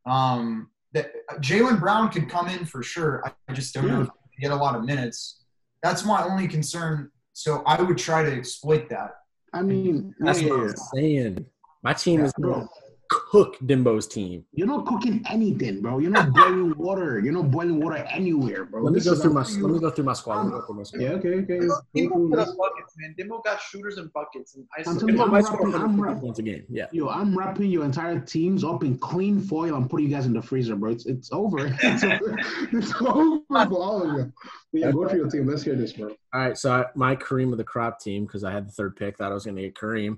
Um, that uh, Jaylen Brown could come in for sure. I, I just don't know if hmm. he get a lot of minutes. That's my only concern So I would try to exploit that. I mean, That's yeah, what I'm saying. My team Yeah, is bro. Going to cook Dimbo's team. You're not cooking anything, bro. You're not boiling water. You're not boiling water anywhere, bro. Let me This go through a- my let me go through my squad. Let me go through my squad. Yeah, okay, okay. Dimbo, Go Dimbo put up buckets, man. Dimbo got shooters and buckets, and I I'm still telling you, I'm rapping- I'm 150 rap- points a game. Yeah. Yo, I'm wrapping your entire teams up in clean foil and putting you guys in the freezer, bro. It's it's over. It's over, it's over for all of you. But yeah, go through your team. Let's hear this, bro. All right, so I, my Kareem of the crop team because I had the third pick, thought I was going to get Kareem,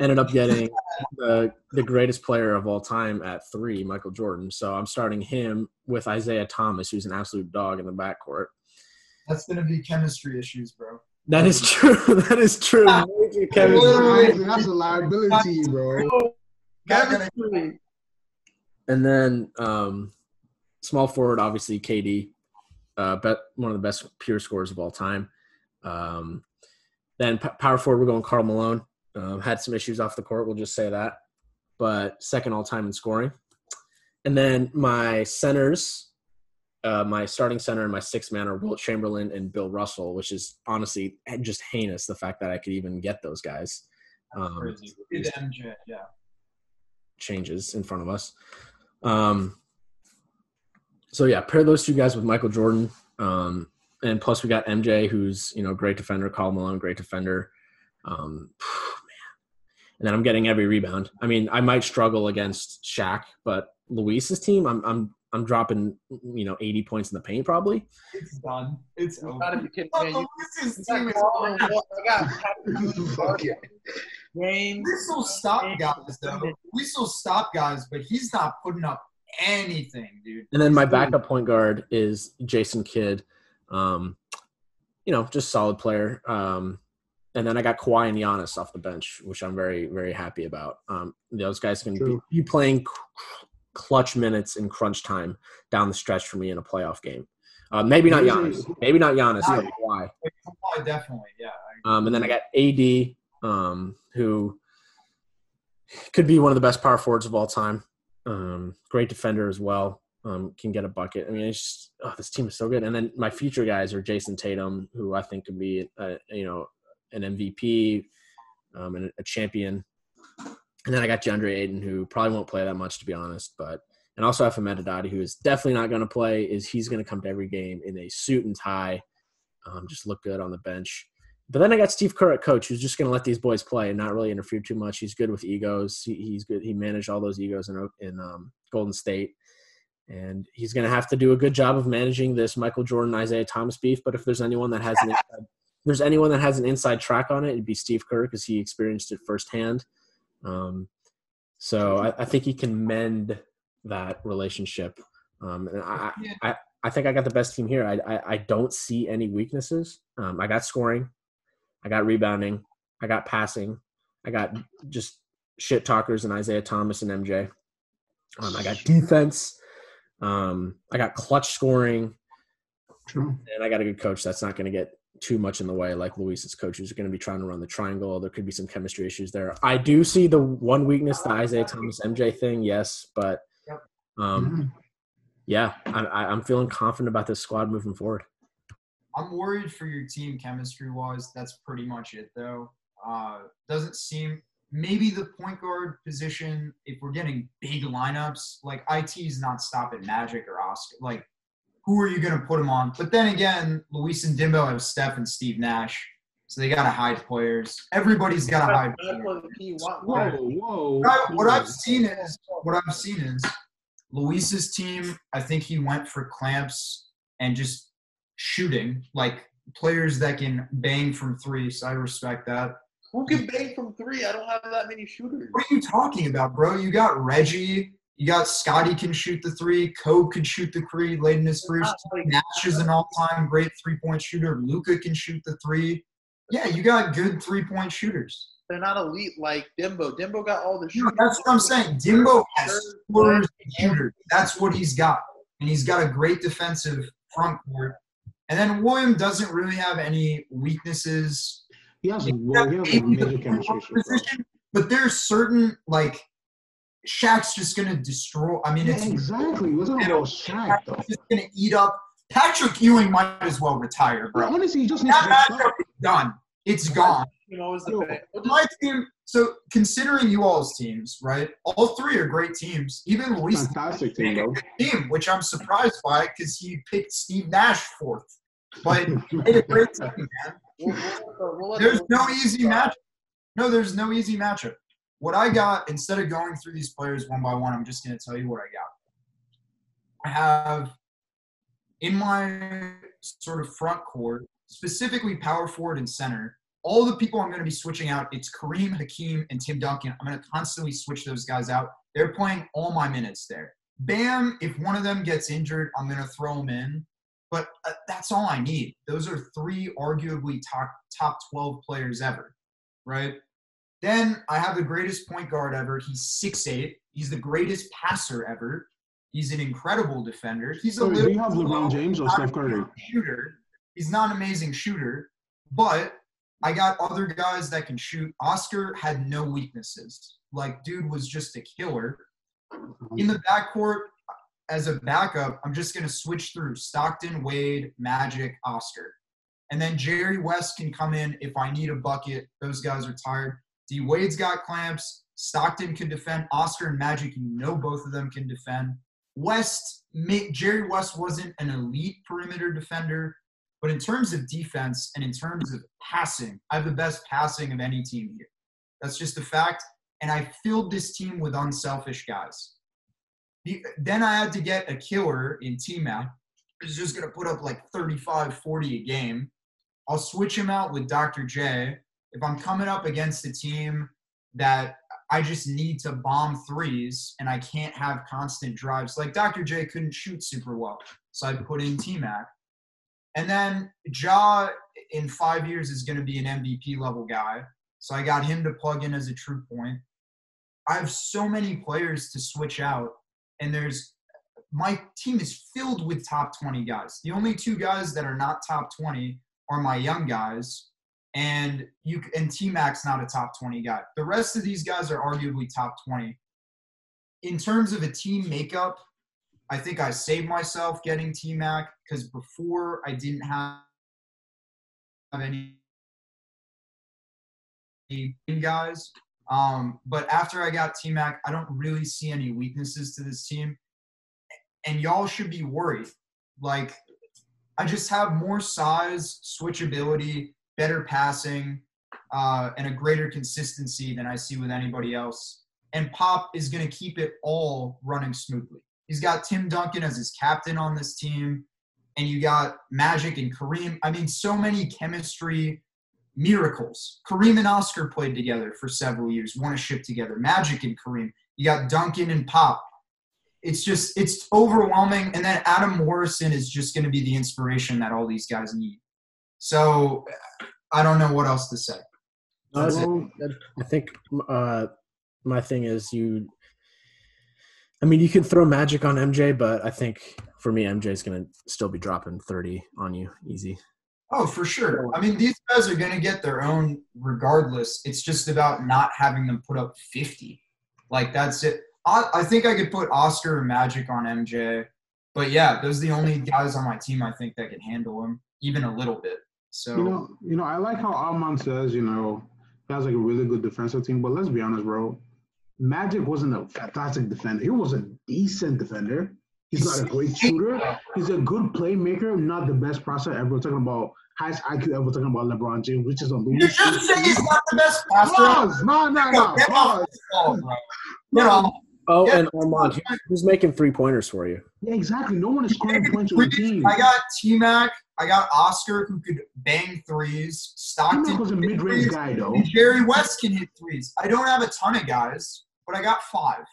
ended up getting the the greatest player of all time at three, Michael Jordan. So I'm starting him with Isiah Thomas, who's an absolute dog in the backcourt. That's gonna be chemistry issues, bro. That is true. that is true. Major chemistry. That's a liability, bro. Not gonna- And then um, small forward, obviously KD, uh, bet one of the best pure scorers of all time. Um, then p- power forward, we're going Karl Malone. Um, had some issues off the court, we'll just say that, but second all time in scoring. And then my centers, uh, my starting center and my sixth man are Wilt Chamberlain and Bill Russell, which is honestly just heinous. The fact that I could even get those guys. Um, Crazy. MJ, yeah. changes in front of us. Um, so yeah, pair those two guys with Michael Jordan, um, and plus we got MJ, who's you know great defender, Karl Malone, great defender. Um, man, and then I'm getting every rebound. I mean, I might struggle against Shaq, but Luis's team, I'm I'm I'm dropping you know 80 points in the paint probably. It's done. It's You over. gotta be kidding, Oh, man. You, Luis's you team is Carl and I got Fuck yeah. James. We still stop guys though. We still stop guys, but he's not putting up anything, dude. And then my backup point guard is Jason Kidd. Um, you know, just solid player. Um, and then I got Kawhi and Giannis off the bench, which I'm very, very happy about. Um, those guys can be, be playing clutch minutes in crunch time down the stretch for me in a playoff game. Uh, maybe not Giannis. Maybe not Giannis, but Kawhi. Kawhi, definitely, yeah. Um, and then I got AD, um, who could be one of the best power forwards of all time. Um, great defender as well. Um, can get a bucket. I mean, it's just, oh, this team is so good. And then my future guys are Jayson Tatum, who I think could be, a, you know, an MVP um, and a champion. And then I got DeAndre Ayton, who probably won't play that much, to be honest. But and also I have Ahmed who is definitely not going to play. Is he's going to come to every game in a suit and tie, um, just look good on the bench. But then I got Steve Kerr at coach, who's just going to let these boys play and not really interfere too much. He's good with egos. He, he's good. He managed all those egos in in um, Golden State, and he's going to have to do a good job of managing this Michael Jordan Isiah Thomas beef. But if there's anyone that has an inside, there's anyone that has an inside track on it, it'd be Steve Kerr because he experienced it firsthand. Um, so I, I think he can mend that relationship. Um, and I, I, I think I got the best team here. I, I, I don't see any weaknesses. Um, I got scoring, I got rebounding, I got passing, I got just shit talkers and Isiah Thomas and MJ. Um, I got defense. Um, I got clutch scoring, True. and I got a good coach that's not going to get too much in the way like Luis's coaches are going to be trying to run the triangle. There could be some chemistry issues there. I do see the one weakness, the Isiah Thomas MJ thing, yes, but um, Mhm. yeah, I, I, I'm feeling confident about this squad moving forward. I'm worried for your team chemistry wise. That's pretty much it, though. Uh, doesn't seem maybe the point guard position. If we're getting big lineups, like IT is not stopping Magic or Oscar. Like, who are you going to put him on? But then again, Luis and Dimbo have Steph and Steve Nash, so they got to hide players. Everybody's got to hide. Players. what Whoa, whoa. What, I, what I've seen is what I've seen is Luis's team. I think he went for clamps and just shooting like players that can bang from three. So I respect that. Who can bang from three? I don't have that many shooters. What are you talking about, bro? You got Reggie. You got Scottie can shoot the three. Kobe can shoot the three late in his career. Nash is an all-time great three-point shooter. Luka can shoot the three. Yeah, you got good three-point shooters. They're not elite like Dimbo. Dimbo got all the No, shooters. that's what I'm saying. Dimbo has scorers and shooters. That's what he's got. And he's got a great defensive front court. And then William doesn't really have any weaknesses. He has a, He's well, he has a major chemistry guard issue. bro. position, but there's certain like Shaq's just gonna destroy. I mean, Yeah, it's exactly. What's about Shaq, though? Shaq's just gonna eat up. Patrick Ewing might as well retire, Bro, bro. honestly, he just needs That to matchup is done. It's gone. You know, is the best. My team. So considering you all's teams, right? All three are great teams. Even Luis Fantastic team, though. team, which I'm surprised by because he picked Steve Nash fourth. But he made a great team, man. We'll, we'll, we'll There's no easy matchup. No, there's no easy matchup. What I got, instead of going through these players one by one, I'm just going to tell you what I got. I have in my sort of front court, specifically power forward and center, all the people I'm going to be switching out, it's Kareem, Hakeem, and Tim Duncan. I'm going to constantly switch those guys out. They're playing all my minutes there. Bam, if one of them gets injured, I'm going to throw them in. But uh, that's all I need. Those are three arguably top top 12 players ever, right? Then I have the greatest point guard ever. He's 6'8". He's the greatest passer ever. He's an incredible defender. He's a So, little have LeBron James or Steph Curry? shooter. He's not an amazing shooter, but I got other guys that can shoot. Oscar had no weaknesses. Like, dude was just a killer. In the backcourt, as a backup, I'm just going to switch through Stockton, Wade, Magic, Oscar. And then Jerry West can come in if I need a bucket. Those guys are tired. D Wade's got clamps. Stockton can defend. Oscar and Magic, you know both of them can defend. West, Jerry West wasn't an elite perimeter defender, but in terms of defense and in terms of passing, I have the best passing of any team here. That's just a fact. And I filled this team with unselfish guys. The- Then I had to get a killer in T-Mac, who's just going to put up like 35, 40 a game. I'll switch him out with Dr. J. If I'm coming up against a team that I just need to bomb threes and I can't have constant drives, like Dr. J couldn't shoot super well, so I put in T-Mac. And then Ja in five years is going to be an MVP level guy, so I got him to plug in as a true point. I have so many players to switch out, and there's my team is filled with top 20 guys. The only two guys that are not top 20 are my young guys, and you and T Mac's not a top 20 guy. The rest of these guys are arguably top 20. In terms of a team makeup, I think I saved myself getting T Mac because before I didn't have any guys. Um, but after I got T Mac, I don't really see any weaknesses to this team. And y'all should be worried. Like, I just have more size, switchability, better passing, uh, and a greater consistency than I see with anybody else. And Pop is going to keep it all running smoothly. He's got Tim Duncan as his captain on this team, and you got Magic and Kareem. I mean, so many chemistry miracles. Kareem and Oscar played together for several years, won a ship together. Magic and Kareem. You got Duncan and Pop. It's just, it's overwhelming. And then Adam Morrison is just going to be the inspiration that all these guys need. So I don't know what else to say. That's Well, good. I think uh, my thing is you. I mean, you can throw magic on MJ, but I think for me, MJ is going to still be dropping thirty on you easy. Oh, for sure. I mean, these guys are going to get their own regardless. It's just about not having them put up 50. Like, that's it. I, I think I could put Oscar and Magic on MJ. But yeah, those are the only guys on my team I think that can handle him, even a little bit. So, You know, you know, I like how Armand says, you know, he has like a really good defensive team. But let's be honest, bro. Magic wasn't a fantastic defender. He was a decent defender. He's not a great shooter. He's a good playmaker, not the best passer ever. We're talking about highest IQ ever. Talking about LeBron James, which is you just say he's not the best passer. Pause. No, no, no. Get off Pause. The ball, bro. Get off. Oh, Yeah. and Armand, who- who's making three pointers for you? Yeah, exactly. No one is scoring points on the team. I got T Mac. I got Oscar who could bang threes. Stockton T-Mac was a mid-range threes. guy, though. And Jerry West can hit threes. I don't have a ton of guys, but I got five.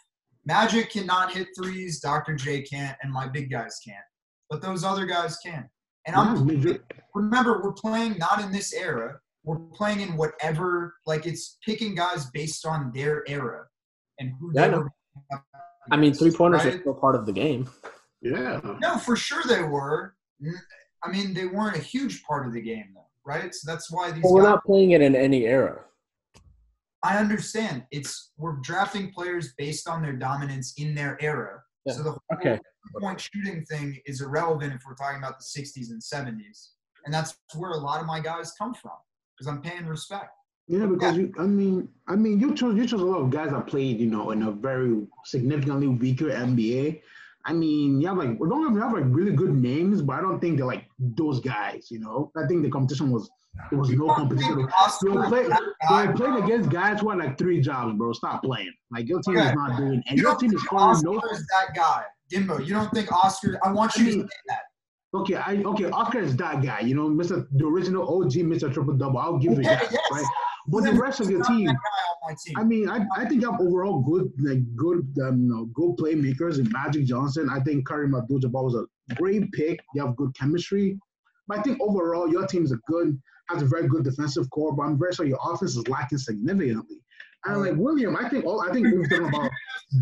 Magic cannot hit threes. Dr. J can't, and my big guys can't. But those other guys can. And Yeah, I'm remember we're playing not in this era. We're playing in whatever. Like it's picking guys based on their era and who Yeah, they know. were. I mean, three pointers are still part of the game. Yeah. No, for sure they were. I mean, they weren't a huge part of the game, though, right? So that's why these. Well, we're guys, not playing it in any era. I understand. It's we're drafting players based on their dominance in their era. Yeah. So the whole Okay. point shooting thing is irrelevant if we're talking about the 60s and 70s, and that's where a lot of my guys come from. because I'm paying respect. Yeah, because you, I mean, I mean, you chose you chose a lot of guys that played, you know, in a very significantly weaker NBA. I mean, you have like, we don't have, have like really good names, but I don't think they're like those guys. You know, I think the competition was there was no competition. They were, play, they were playing against guys who had like three jobs, bro. Stop playing. Like your team Okay. is not doing, and You your team is Oscar no. is that guy, Dimbo. You don't think Oscar? I want you I to say that. Okay, I okay, Oscar is that guy. You know, Mr. The original OG, Mr. Triple Double. I'll give you Yeah, that, yes. right? But the rest of your team, that guy on my team. I mean, I, I think you have overall good, like good, um, you know, good playmakers in Magic Johnson. I think Kareem Abdul-Jabbar was a great pick. You have good chemistry, but I think overall your team is a good, has a very good defensive core. But I'm very sorry your offense is lacking significantly. And like William, I think all I think we're talking about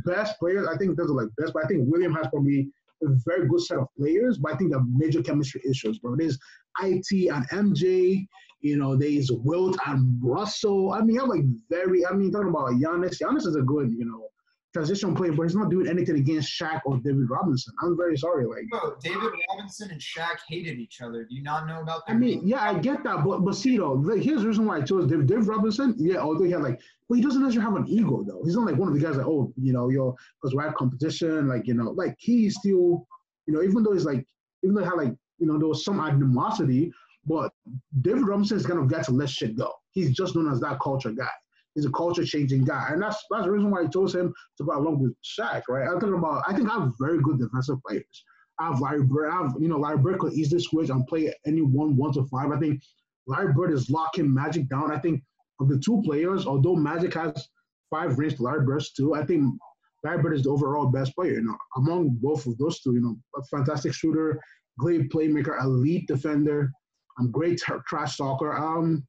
best players. I think those are like best, but I think William has probably a very good set of players. But I think the major chemistry issues, bro. It is IT and MJ. You know, there's Wilt and Russell. I mean, I'm like very. I mean, talking about Giannis. Giannis is a good, you know, transition player, but he's not doing anything against Shaq or David Robinson. I'm very sorry. Like, Bro, David Robinson and Shaq hated each other. Do you not know about that? I mean, yeah, I get that, but but see though, like, here's the reason why I chose David, David Robinson. Yeah, although he had like, but he doesn't necessarily have an ego though. He's not like one of the guys like, oh, you know, yo, because we have competition, like you know, like he's still, you know, even though he's like, even though he had like, you know, there was some animosity, but David Robinson is kind of guy to let shit go. He's just known as that culture guy. He's a culture changing guy, and that's that's the reason why I chose him to go along with Shaq, right? I'm talking about. I think I have very good defensive players. I have Larry Bird. I have, you know, Larry Bird could easily switch and play any one, one to five. I think Larry Bird is locking Magic down. I think of the two players, although Magic has five rings Larry Bird's two, I think Larry Bird is the overall best player. You know, among both of those two, you know, a fantastic shooter, great playmaker, elite defender, um, great t- trash talker. Um,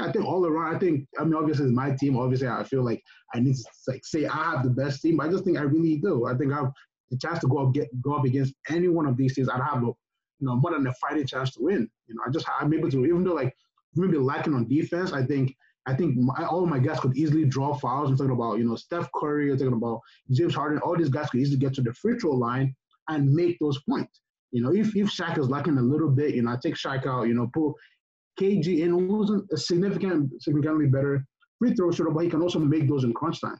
I think all around, I think, I mean, obviously it's my team. Obviously, I feel like I need to like say I have the best team. I just think I really do. I think I have the chance to go up get go up against any one of these teams. I'd have a you know more than a fighting chance to win. You know, I just I'm able to even though like maybe lacking on defense. I think I think my, all my guys could easily draw fouls. I'm talking about you know Steph Curry. I'm talking about James Harden. All these guys could easily get to the free throw line and make those points. You know, if if Shaq is lacking a little bit, you know, I take Shaq out. You know, put KG in, who wasn't a significant significantly better free throw shooter, but he can also make those in crunch time.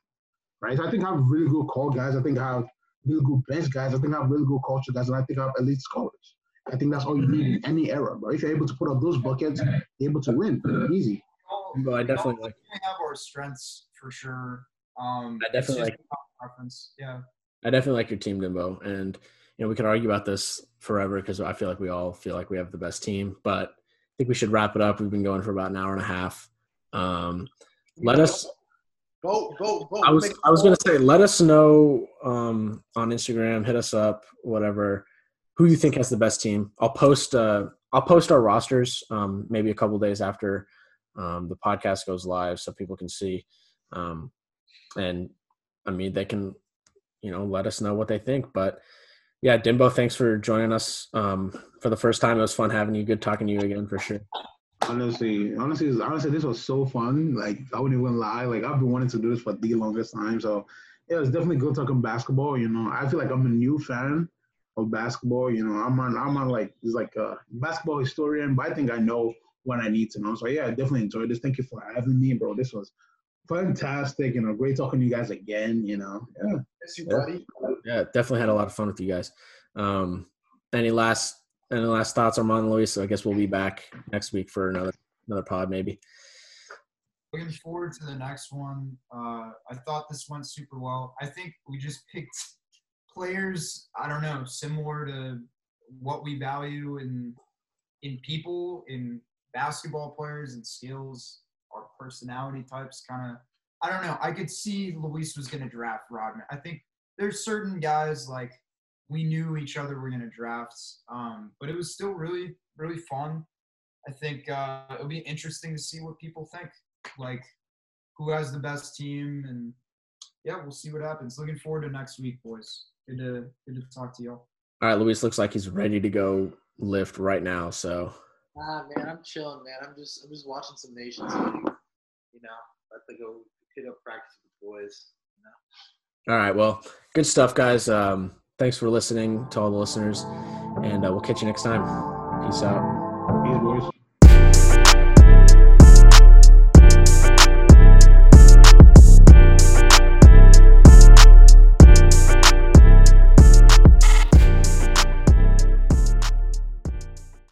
Right. So I think I have really good call guys. I think I have really good bench guys. I think I have really good culture guys, and I think I have elite scholars. I think that's all you need in any era, bro. If you're able to put up those buckets, you're able to win easy. all- But I definitely all like- have our strengths for sure. Um, I definitely like- preference. Yeah. I definitely like your team, Dimbo, and you know we could argue about this forever because I feel like we all feel like we have the best team, but I think we should wrap it up. We've been going for about an hour and a half. Um, let us. Vote, vote, vote. I was I was gonna say, let us know um, on Instagram. Hit us up, whatever. Who you think has the best team? I'll post. Uh, I'll post our rosters um, maybe a couple days after um, the podcast goes live, so people can see. Um, and I mean, they can, you know, let us know what they think. But yeah, Dimbo, thanks for joining us um, for the first time. It was fun having you. Good talking to you again for sure. Honestly, honestly, honestly, this was so fun. Like I wouldn't even lie. Like I've been wanting to do this for the longest time. So yeah, it's definitely good talking basketball. You know, I feel like I'm a new fan of basketball. You know, I'm on, I'm on like it's like a basketball historian, but I think I know what I need to know. So yeah, I definitely enjoyed this. Thank you for having me, bro. This was fantastic. You know, great talking to you guys again. You know, yeah. Miss you, buddy. Yeah, definitely had a lot of fun with you guys. Um, any last any last thoughts, Armand Luis? So I guess we'll be back next week for another another pod, maybe. Looking forward to the next one. Uh, I thought this went super well. I think we just picked players. I don't know, similar to what we value in in people, in basketball players and skills, our personality types. Kind of, I don't know. I could see Luis was going to draft Rodman. I think there's certain guys like we knew each other were going to draft, um, but it was still really really fun. I think uh, it'll be interesting to see what people think like who has the best team and yeah we'll see what happens looking forward to next week boys good to good to talk to y'all All right, Luis looks like he's ready to go lift right now. So Nah, man, I'm chilling, man. I'm just, I'm just watching some Nations League. You know, let the go hit up practice with the boys. all right, well, good stuff, guys. Um, thanks for listening to all the listeners, and uh, we'll catch you next time. Peace out. Peace, boys.